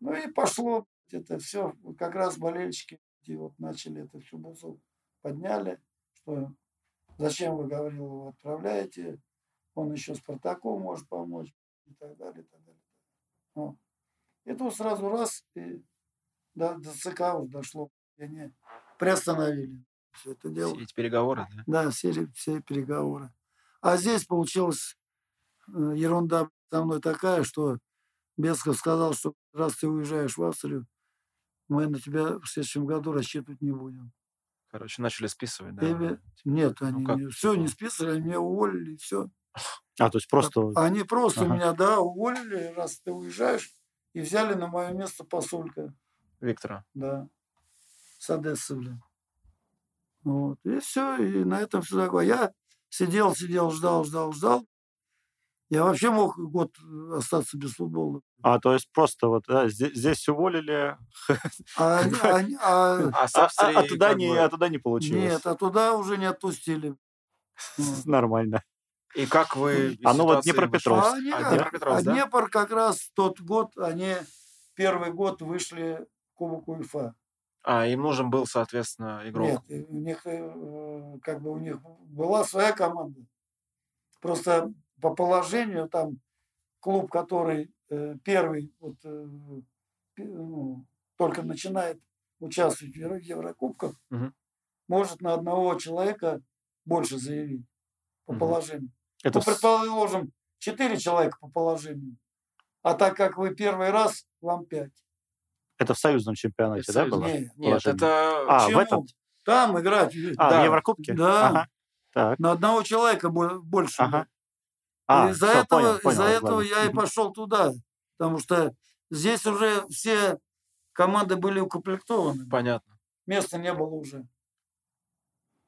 Speaker 3: Ну и пошло это все. Как раз болельщики эти вот начали это всю бузу подняли, что зачем вы Гаврилова отправляете, он еще Спартаку может помочь и так далее. И, так далее. Вот. И тут сразу раз и до, до ЦК уже дошло. И они приостановили все это дело.
Speaker 2: Все эти переговоры, да?
Speaker 3: Да, все, все переговоры. А здесь получилась э, ерунда со мной такая, что Бесков сказал, что раз ты уезжаешь в Австрию, мы на тебя в следующем году рассчитывать не будем.
Speaker 2: Короче, начали списывать, да?
Speaker 3: Или- Нет, они
Speaker 2: как
Speaker 3: все не списали, они меня уволили, все.
Speaker 1: А, то есть просто...
Speaker 3: Они просто
Speaker 1: Ага.
Speaker 3: меня, да, уволили, раз ты уезжаешь, и взяли на мое место посолька,
Speaker 2: Виктора.
Speaker 3: да, с Одессы, блин. Вот, и все, и на этом все такое. Я сидел, сидел, ждал, ждал, ждал. Я вообще мог год остаться без футбола.
Speaker 1: А, то есть просто вот да, здесь, здесь уволили,
Speaker 3: А, а-
Speaker 2: А
Speaker 1: а, а- туда не,
Speaker 2: бы-
Speaker 1: а туда не получилось.
Speaker 3: нет, а туда уже не отпустили.
Speaker 1: Нормально.
Speaker 2: И как вы
Speaker 1: А ну вот Днепропетровск.
Speaker 3: А,
Speaker 2: А, Днепропетровск,
Speaker 3: а
Speaker 2: да?
Speaker 3: Днепр как раз тот год, они первый год вышли в Кубок УЕФА.
Speaker 2: А, им нужен был, соответственно, игрок.
Speaker 3: Нет, и у них э, как бы у них была своя команда. Просто по положению там клуб, который э, первый вот, э, ну, только начинает участвовать в Евро- Еврокубках,
Speaker 2: Мгм.
Speaker 3: может на одного человека больше заявить по
Speaker 2: Мгм.
Speaker 3: положению.
Speaker 1: Это
Speaker 3: Ну, предположим, четыре человека по положению. А так как вы первый раз, вам пять.
Speaker 1: Это в союзном чемпионате,
Speaker 2: Это
Speaker 1: да,
Speaker 2: союзном.
Speaker 1: было?
Speaker 3: Не,
Speaker 2: Нет,
Speaker 1: положение?
Speaker 2: это...
Speaker 1: А, в этом?
Speaker 3: Там играть
Speaker 1: А,
Speaker 2: Да.
Speaker 1: в Еврокубке?
Speaker 3: Да.
Speaker 1: Ага. Так.
Speaker 3: на одного человека бо- больше.
Speaker 1: Ага.
Speaker 3: нет.
Speaker 1: А,
Speaker 3: из-за
Speaker 1: всё,
Speaker 3: этого,
Speaker 1: понял, понял,
Speaker 3: из-за этого
Speaker 1: ладно.
Speaker 3: я и пошел туда. Потому что здесь уже все команды были укомплектованы.
Speaker 2: Понятно.
Speaker 3: Места не было уже.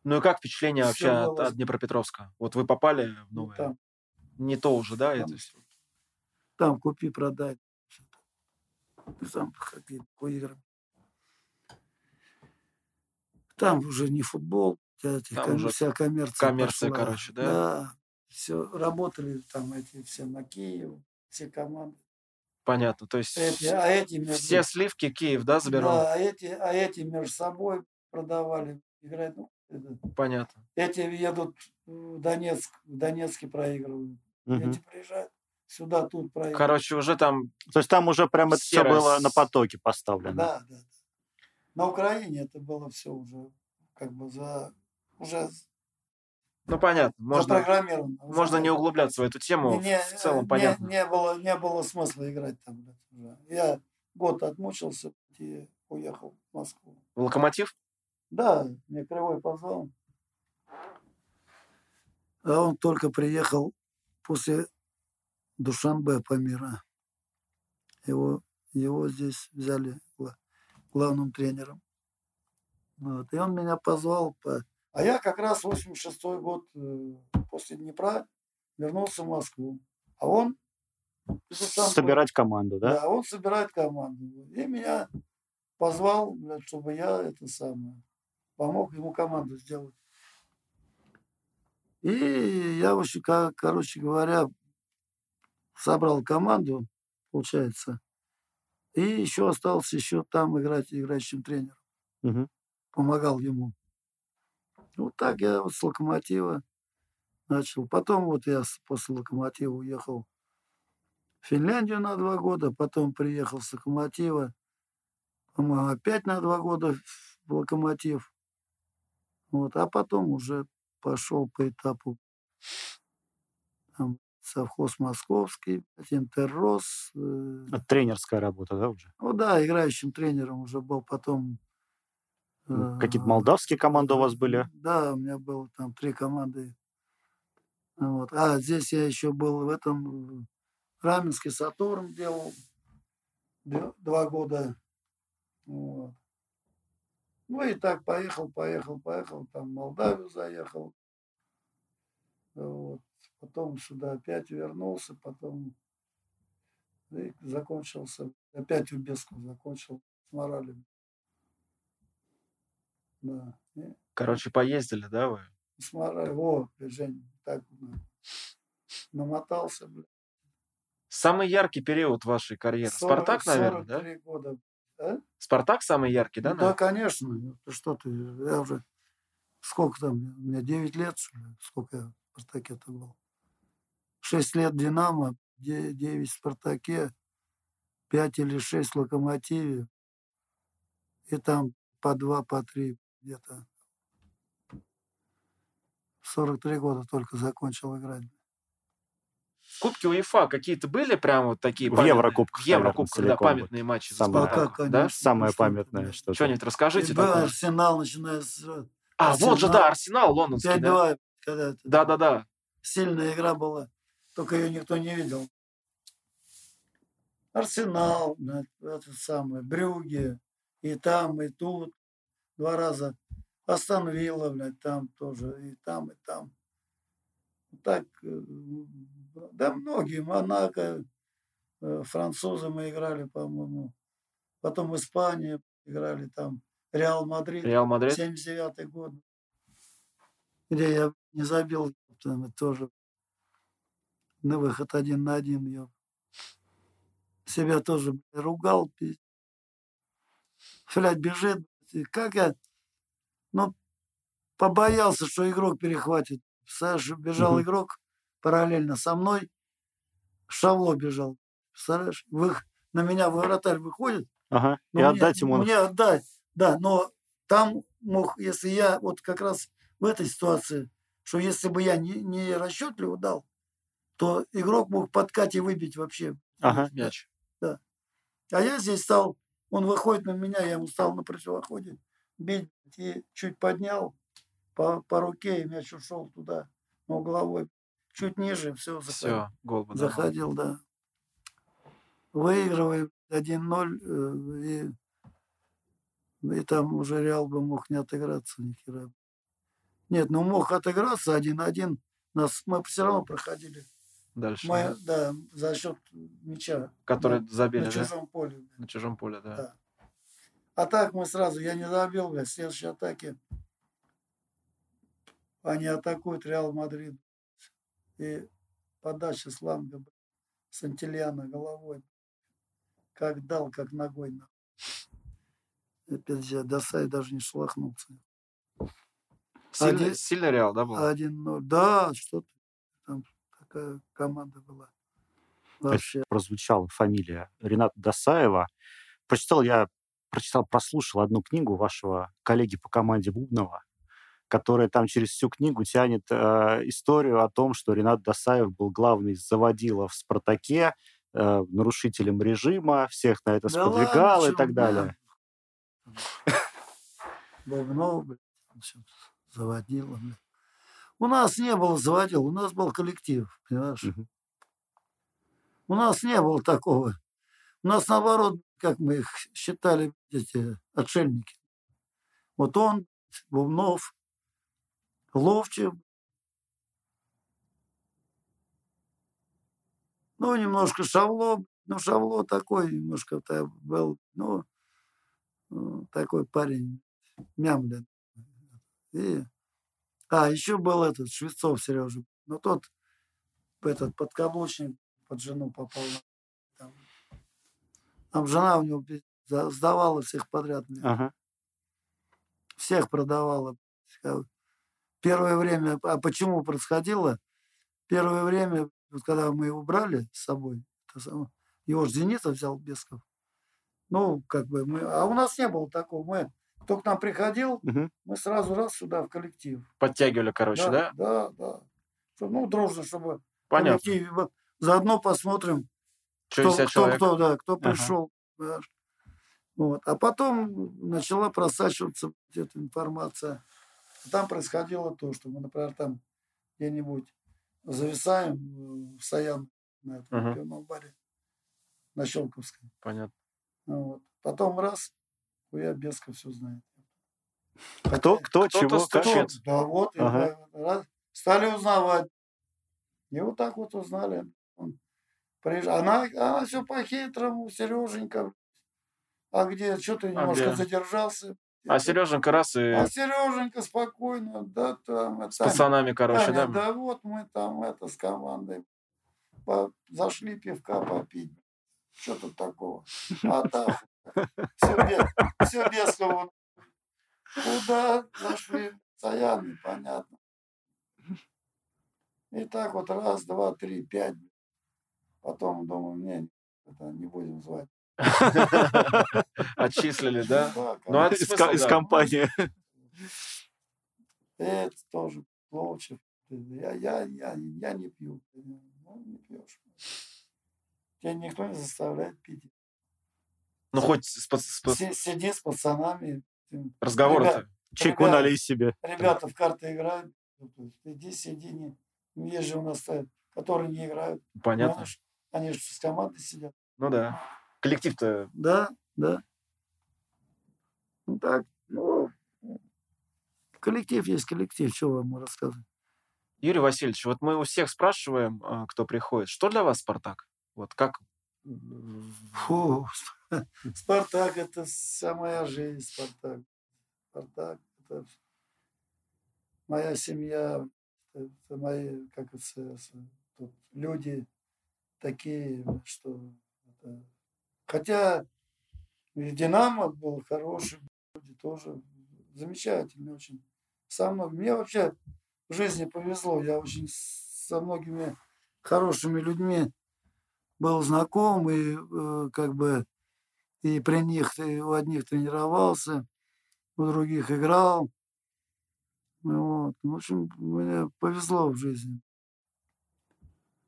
Speaker 2: Ну и как впечатление вообще от, от Днепропетровска? Вот вы попали в
Speaker 3: Ну,
Speaker 2: новое.
Speaker 3: там,
Speaker 2: Не то уже, да?
Speaker 3: там,
Speaker 2: это
Speaker 3: там купи, продай. Ты сам какие игры. Там уже не футбол, эти
Speaker 2: Там
Speaker 3: ком-
Speaker 2: уже
Speaker 3: вся коммерция.
Speaker 2: коммерция,
Speaker 3: пошла.
Speaker 2: короче, да?
Speaker 3: Да. Все, работали там эти все на Киев, все команды.
Speaker 2: Понятно. То есть
Speaker 3: Эти, а эти между-
Speaker 2: все сливки Киев, да, заберут?
Speaker 3: Да, а эти, а эти между собой продавали. Играют, ну,
Speaker 2: Понятно.
Speaker 3: эти едут в Донецк, в Донецке проигрывают.
Speaker 1: Мгм.
Speaker 3: Эти приезжают сюда, тут проигрывают.
Speaker 2: Короче, уже там
Speaker 1: То есть там уже прям это все было на потоке поставлено.
Speaker 3: Да, да, да. На Украине это было все уже как бы за уже
Speaker 2: Ну, понятно. Можно, можно не углубляться в эту тему.
Speaker 3: Не,
Speaker 2: в целом
Speaker 3: не-
Speaker 2: понятно.
Speaker 3: Не, было, не было смысла играть там. Я год отмучился и уехал в Москву.
Speaker 2: В Локомотив?
Speaker 3: Да, мне Кривой позвал. А он только приехал после Душанбе Памира. Его, его здесь взяли гла- главным тренером. Вот. И он меня позвал. По... А я как раз 86 год э, после Днепра вернулся в Москву. А он
Speaker 1: Собирать команду, да?
Speaker 3: да, он собирает команду. И меня позвал, блядь, чтобы я это самое помог ему команду сделать. И я, в общем, ко- короче говоря, собрал команду, получается, и еще остался еще там играть играющим тренером.
Speaker 1: Мгм.
Speaker 3: Помогал ему. Вот так я вот с локомотива начал. Потом вот я после локомотива уехал в Финляндию на два года, потом приехал с локомотива, опять на два года в локомотив. Вот, а потом уже пошел по этапу там, совхоз московский, Интеррос.
Speaker 1: Это тренерская работа, да, уже?
Speaker 3: ну да, играющим тренером уже был потом. Э,
Speaker 1: Какие-то молдавские команды у вас были?
Speaker 3: Да, у меня было там три команды. Вот. А здесь я еще был в этом Раменский Сатурн делал два года. Вот. Ну и так поехал, поехал, поехал, там в Молдавию заехал. Вот. Потом сюда опять вернулся, потом и закончился, опять в Беску закончил с моралем. Да.
Speaker 2: Короче, поездили, да, вы?
Speaker 3: с моралью, о, Жень, так намотался, блядь.
Speaker 2: Самый яркий период вашей карьеры.
Speaker 3: Сорок-
Speaker 2: Спартак, наверное, да?
Speaker 3: 43 года. А?
Speaker 2: Спартак самый яркий, да?
Speaker 3: Ну, да, конечно. Ты что ты, я уже, сколько там, у меня 9 лет, сколько я в Спартаке-то был. 6 лет Динамо, 9 в Спартаке, 5 или 6 в Локомотиве, и там по 2, по 3 где-то. В 43 года только закончил играть.
Speaker 2: В Кубке УЕФА какие-то были прям вот такие
Speaker 1: В
Speaker 2: памятные?
Speaker 1: Еврокубках,
Speaker 2: В Еврокубках,
Speaker 1: наверное,
Speaker 2: да, памятные матчи. за
Speaker 1: Самое-
Speaker 2: Спартак,
Speaker 3: Спартак,
Speaker 2: да?
Speaker 3: конечно.
Speaker 1: Самое памятное,
Speaker 3: блядь.
Speaker 1: что
Speaker 2: Что-нибудь расскажите
Speaker 3: И был
Speaker 2: такое.
Speaker 3: Арсенал, начиная с э,
Speaker 2: А, вот же,
Speaker 3: Арсенал.
Speaker 2: да, Арсенал лондонский, да?
Speaker 3: 5-2, когда это
Speaker 2: Да-да-да.
Speaker 3: сильная игра была, только ее никто не видел. Арсенал, блядь, это самое, Брюги, и там, и тут, два раза. Астон Вилла, блядь, там тоже, и там, и там. Так, э, да многие, Монако, э, французы мы играли, по-моему. Потом в Испании играли там, Реал Мадрид.
Speaker 2: Реал Мадрид.
Speaker 3: 79 год, где я не забил там, тоже на выход один на один. Я себя тоже ругал. Блядь, бежит. Как я, ну, побоялся, что игрок перехватит. Саша бежал
Speaker 1: Мгм.
Speaker 3: игрок параллельно со мной. Шавло бежал. Представляешь? На меня вратарь выходит,
Speaker 1: Ага. И
Speaker 3: мне-
Speaker 1: отдать ему...
Speaker 3: Мне отдать, да, но там мог, если я вот как раз в этой ситуации, что если бы я не, не расчетливо дал, то игрок мог подкать и выбить вообще.
Speaker 1: Ага.
Speaker 2: Мяч.
Speaker 3: А я здесь стал, он выходит на меня, я ему стал на противоходе бить и чуть поднял по, по руке, и мяч ушел туда, но угловой. Чуть ниже, все, заходил.
Speaker 2: Все, гол бы.
Speaker 3: Заходил, да. Выигрываем 1-0, э, и, и там уже Реал бы мог не отыграться ни хера. Нет, ну мог отыграться 1-1. Нас, мы все равно проходили.
Speaker 2: Дальше.
Speaker 3: Мы, да, за счет мяча.
Speaker 2: Который
Speaker 3: на,
Speaker 2: забили,
Speaker 3: на
Speaker 2: да?
Speaker 3: чужом поле.
Speaker 2: На чужом поле, да.
Speaker 3: Да. А так мы сразу, я не забил, в следующей атаке они атакуют Реал Мадрид. И подача с фланга, блядь, Сантильяна головой. Как дал, как ногой. на. Опять же, Дасай даже не шелохнулся.
Speaker 2: Сильный,
Speaker 3: Один-
Speaker 2: сильный Реал, да, был?
Speaker 3: 1-0. Да, что ты. Там такая команда была. Вообще.
Speaker 1: прозвучала фамилия Рената Досаева. Прочитал я, прочитал, прослушал одну книгу вашего коллеги по команде Бубнова. Которая там через всю книгу тянет э, историю о том, что Ренат Досаев был главный заводила в «Спартаке», э, нарушителем режима, всех на это
Speaker 3: Да
Speaker 1: сподвигал
Speaker 3: ладно,
Speaker 1: и так далее.
Speaker 3: Всё заводила. У нас не было заводил, у нас был коллектив, понимаешь? У нас не было такого. У нас наоборот, как мы их считали, эти отшельники. Вот он, Бубнов, Ловчев, ну, немножко Шавло, ну, Шавло такой немножко та- был, ну, э, такой парень, мямлин. И, а, еще был этот Швецов Сережа, но тот, этот подкаблучник под жену попал. Там, там жена у него сдавала всех подряд.
Speaker 1: Ага.
Speaker 3: всех продавала. Первое время, а почему происходило? Первое время, вот когда мы его брали с собой, это само- его же Зеница взял Бесков. Ну, как бы мы, а у нас не было такого. Мы, кто к нам приходил,
Speaker 1: Мгм.
Speaker 3: мы сразу раз сюда в коллектив.
Speaker 2: Подтягивали, короче, да?
Speaker 3: Да, да. Чтоб, ну, дружно, чтобы
Speaker 2: Понятно.
Speaker 3: коллективе. Вот заодно посмотрим, кто, кто,
Speaker 2: человек?
Speaker 3: кто, да, кто
Speaker 1: Ага.
Speaker 3: пришел. понимаешь. Вот. А потом начала просачиваться эта информация. Там происходило то, что мы, например, там где-нибудь зависаем э, в Саян на этом
Speaker 2: Мгм.
Speaker 3: пивном баре на Щелковской.
Speaker 2: Понятно.
Speaker 3: Ну Вот. Потом раз, я Беска все знает.
Speaker 1: Кто, кто,
Speaker 2: Кто-то
Speaker 1: чего, как?
Speaker 3: Кто? Да вот, и
Speaker 1: Ага.
Speaker 3: да, раз, стали узнавать. И вот так вот узнали. Он приезжал. Она, она все по-хитрому, Сереженька. А где, что ты немножко
Speaker 2: где?
Speaker 3: задержался?
Speaker 2: А Сереженька раз и
Speaker 3: А Сереженька спокойно, да, там, это,
Speaker 2: с пацанами, короче,
Speaker 3: Таня,
Speaker 2: да?
Speaker 3: да вот мы там это с командой по- зашли пивка попить. Что тут такого? А там все без, все без кого. Куда зашли? Саяны, понятно. И так вот раз, два, три, пять. Потом думаю, не, это не будем звать.
Speaker 2: Отчислили, да?
Speaker 3: Ну,
Speaker 2: Ну, а
Speaker 1: Из, компании.
Speaker 3: Это тоже лучше. Я, я, я, я не пью. Ну, не пьешь. Тебя никто не заставляет пить.
Speaker 2: Ну, хоть с с
Speaker 3: Си- Сиди с пацанами.
Speaker 2: разговоры-то.
Speaker 1: Чайку налей себе.
Speaker 3: Ребята в карты играют. ну, Иди, сиди. Не... Ну, Есть же у нас которые не играют.
Speaker 2: Понятно.
Speaker 3: Они же с командой сидят.
Speaker 2: Ну да. Коллектив-то
Speaker 3: Да, да. Ну так, ну, коллектив есть коллектив, что вам рассказывать.
Speaker 2: Юрий Васильевич, вот мы у всех спрашиваем, а, кто приходит, что для вас Спартак? Вот как...
Speaker 3: Фу, Спартак это вся моя жизнь, Спартак. Спартак это моя семья, это мои, как это, люди такие, что это- хотя Динамо был хороший, тоже замечательные очень. Мной, мне вообще в жизни повезло, я очень со многими хорошими людьми был знаком и э, как бы и при них и у одних тренировался, у других играл. Вот. В общем, мне повезло в жизни.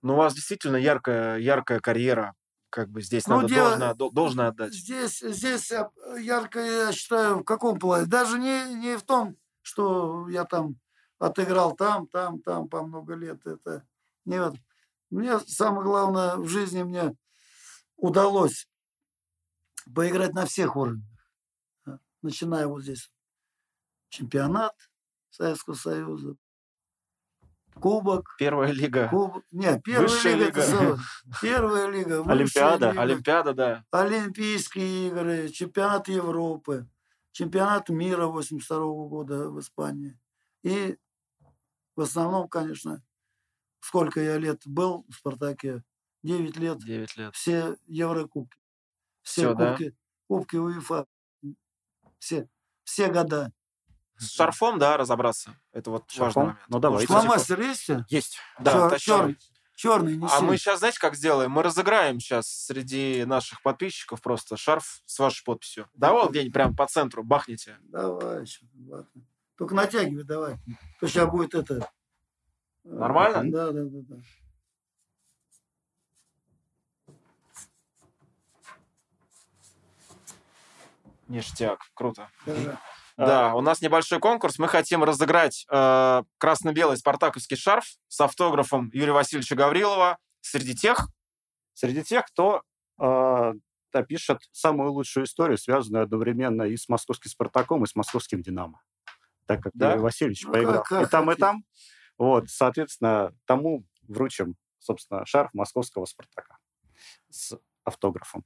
Speaker 2: Ну, у вас действительно яркая, яркая карьера. Как бы здесь
Speaker 3: Ну,
Speaker 2: надо
Speaker 3: дело-
Speaker 2: должно, до- должно отдать.
Speaker 3: Здесь, здесь я- ярко, я считаю, в каком плане? Даже не, не в том, что я там отыграл там, там, там по много лет. Это не в этом. Мне самое главное в жизни мне удалось поиграть на всех уровнях. Начиная вот здесь чемпионат Советского Союза, кубок,
Speaker 2: Первая лига,
Speaker 3: кубок. Нет, первая
Speaker 2: Высшая
Speaker 3: лига,
Speaker 2: лига.
Speaker 3: первая лига,
Speaker 1: Олимпиада.
Speaker 3: лига.
Speaker 2: Олимпиада, да.
Speaker 3: Олимпийские игры, чемпионат Европы, чемпионат мира 82 года в Испании. И в основном, конечно, сколько я лет был в «Спартаке», 9 лет,
Speaker 2: 9 лет.
Speaker 3: все Еврокубки, все
Speaker 2: да?
Speaker 3: кубки, кубки УЕФА, все, все года.
Speaker 2: С шарфом, да, разобраться. Это вот важный
Speaker 1: Шарфом?
Speaker 2: момент.
Speaker 1: Ну,
Speaker 2: что,
Speaker 3: Фломастер есть?
Speaker 1: Есть.
Speaker 2: Да, тащи.
Speaker 3: чёрный. Черный неси.
Speaker 2: А мы сейчас, знаете, как сделаем? Мы разыграем сейчас среди наших подписчиков просто шарф с вашей подписью. Да вот где-нибудь прям по центру бахните.
Speaker 3: Давай, ещё, ладно. Только натягивай давай. То сейчас будет это... э,
Speaker 2: Нормально?
Speaker 3: Да, да, да. да.
Speaker 2: Ништяк, круто.
Speaker 3: Держи.
Speaker 1: А.
Speaker 2: Да, у нас небольшой конкурс. Мы хотим разыграть э, красно-белый спартаковский шарф с автографом Юрия Васильевича Гаврилова среди тех,
Speaker 1: Среди тех, кто э, опишет самую лучшую историю, связанную одновременно и с московским «Спартаком», и с московским «Динамо». Так как
Speaker 2: Да?
Speaker 1: Юрий Васильевич
Speaker 3: Ну,
Speaker 1: поиграл
Speaker 3: как- как
Speaker 1: и там, и там. Вот, соответственно, тому вручим, собственно, шарф московского «Спартака» с автографом.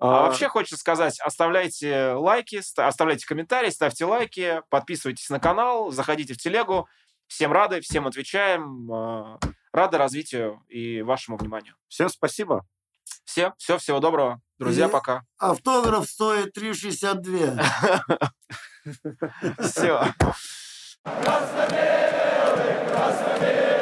Speaker 2: А вообще хочется сказать, оставляйте лайки, ста- оставляйте комментарии, ставьте лайки, подписывайтесь на канал, заходите в телегу. Всем рады, всем отвечаем. э, Рады развитию и вашему вниманию.
Speaker 1: Всем спасибо.
Speaker 2: Все, все, всего доброго. Друзья,
Speaker 3: И-
Speaker 2: пока.
Speaker 3: Автограф стоит 3,62.
Speaker 2: Все.
Speaker 4: Красно-белый, красно-белый.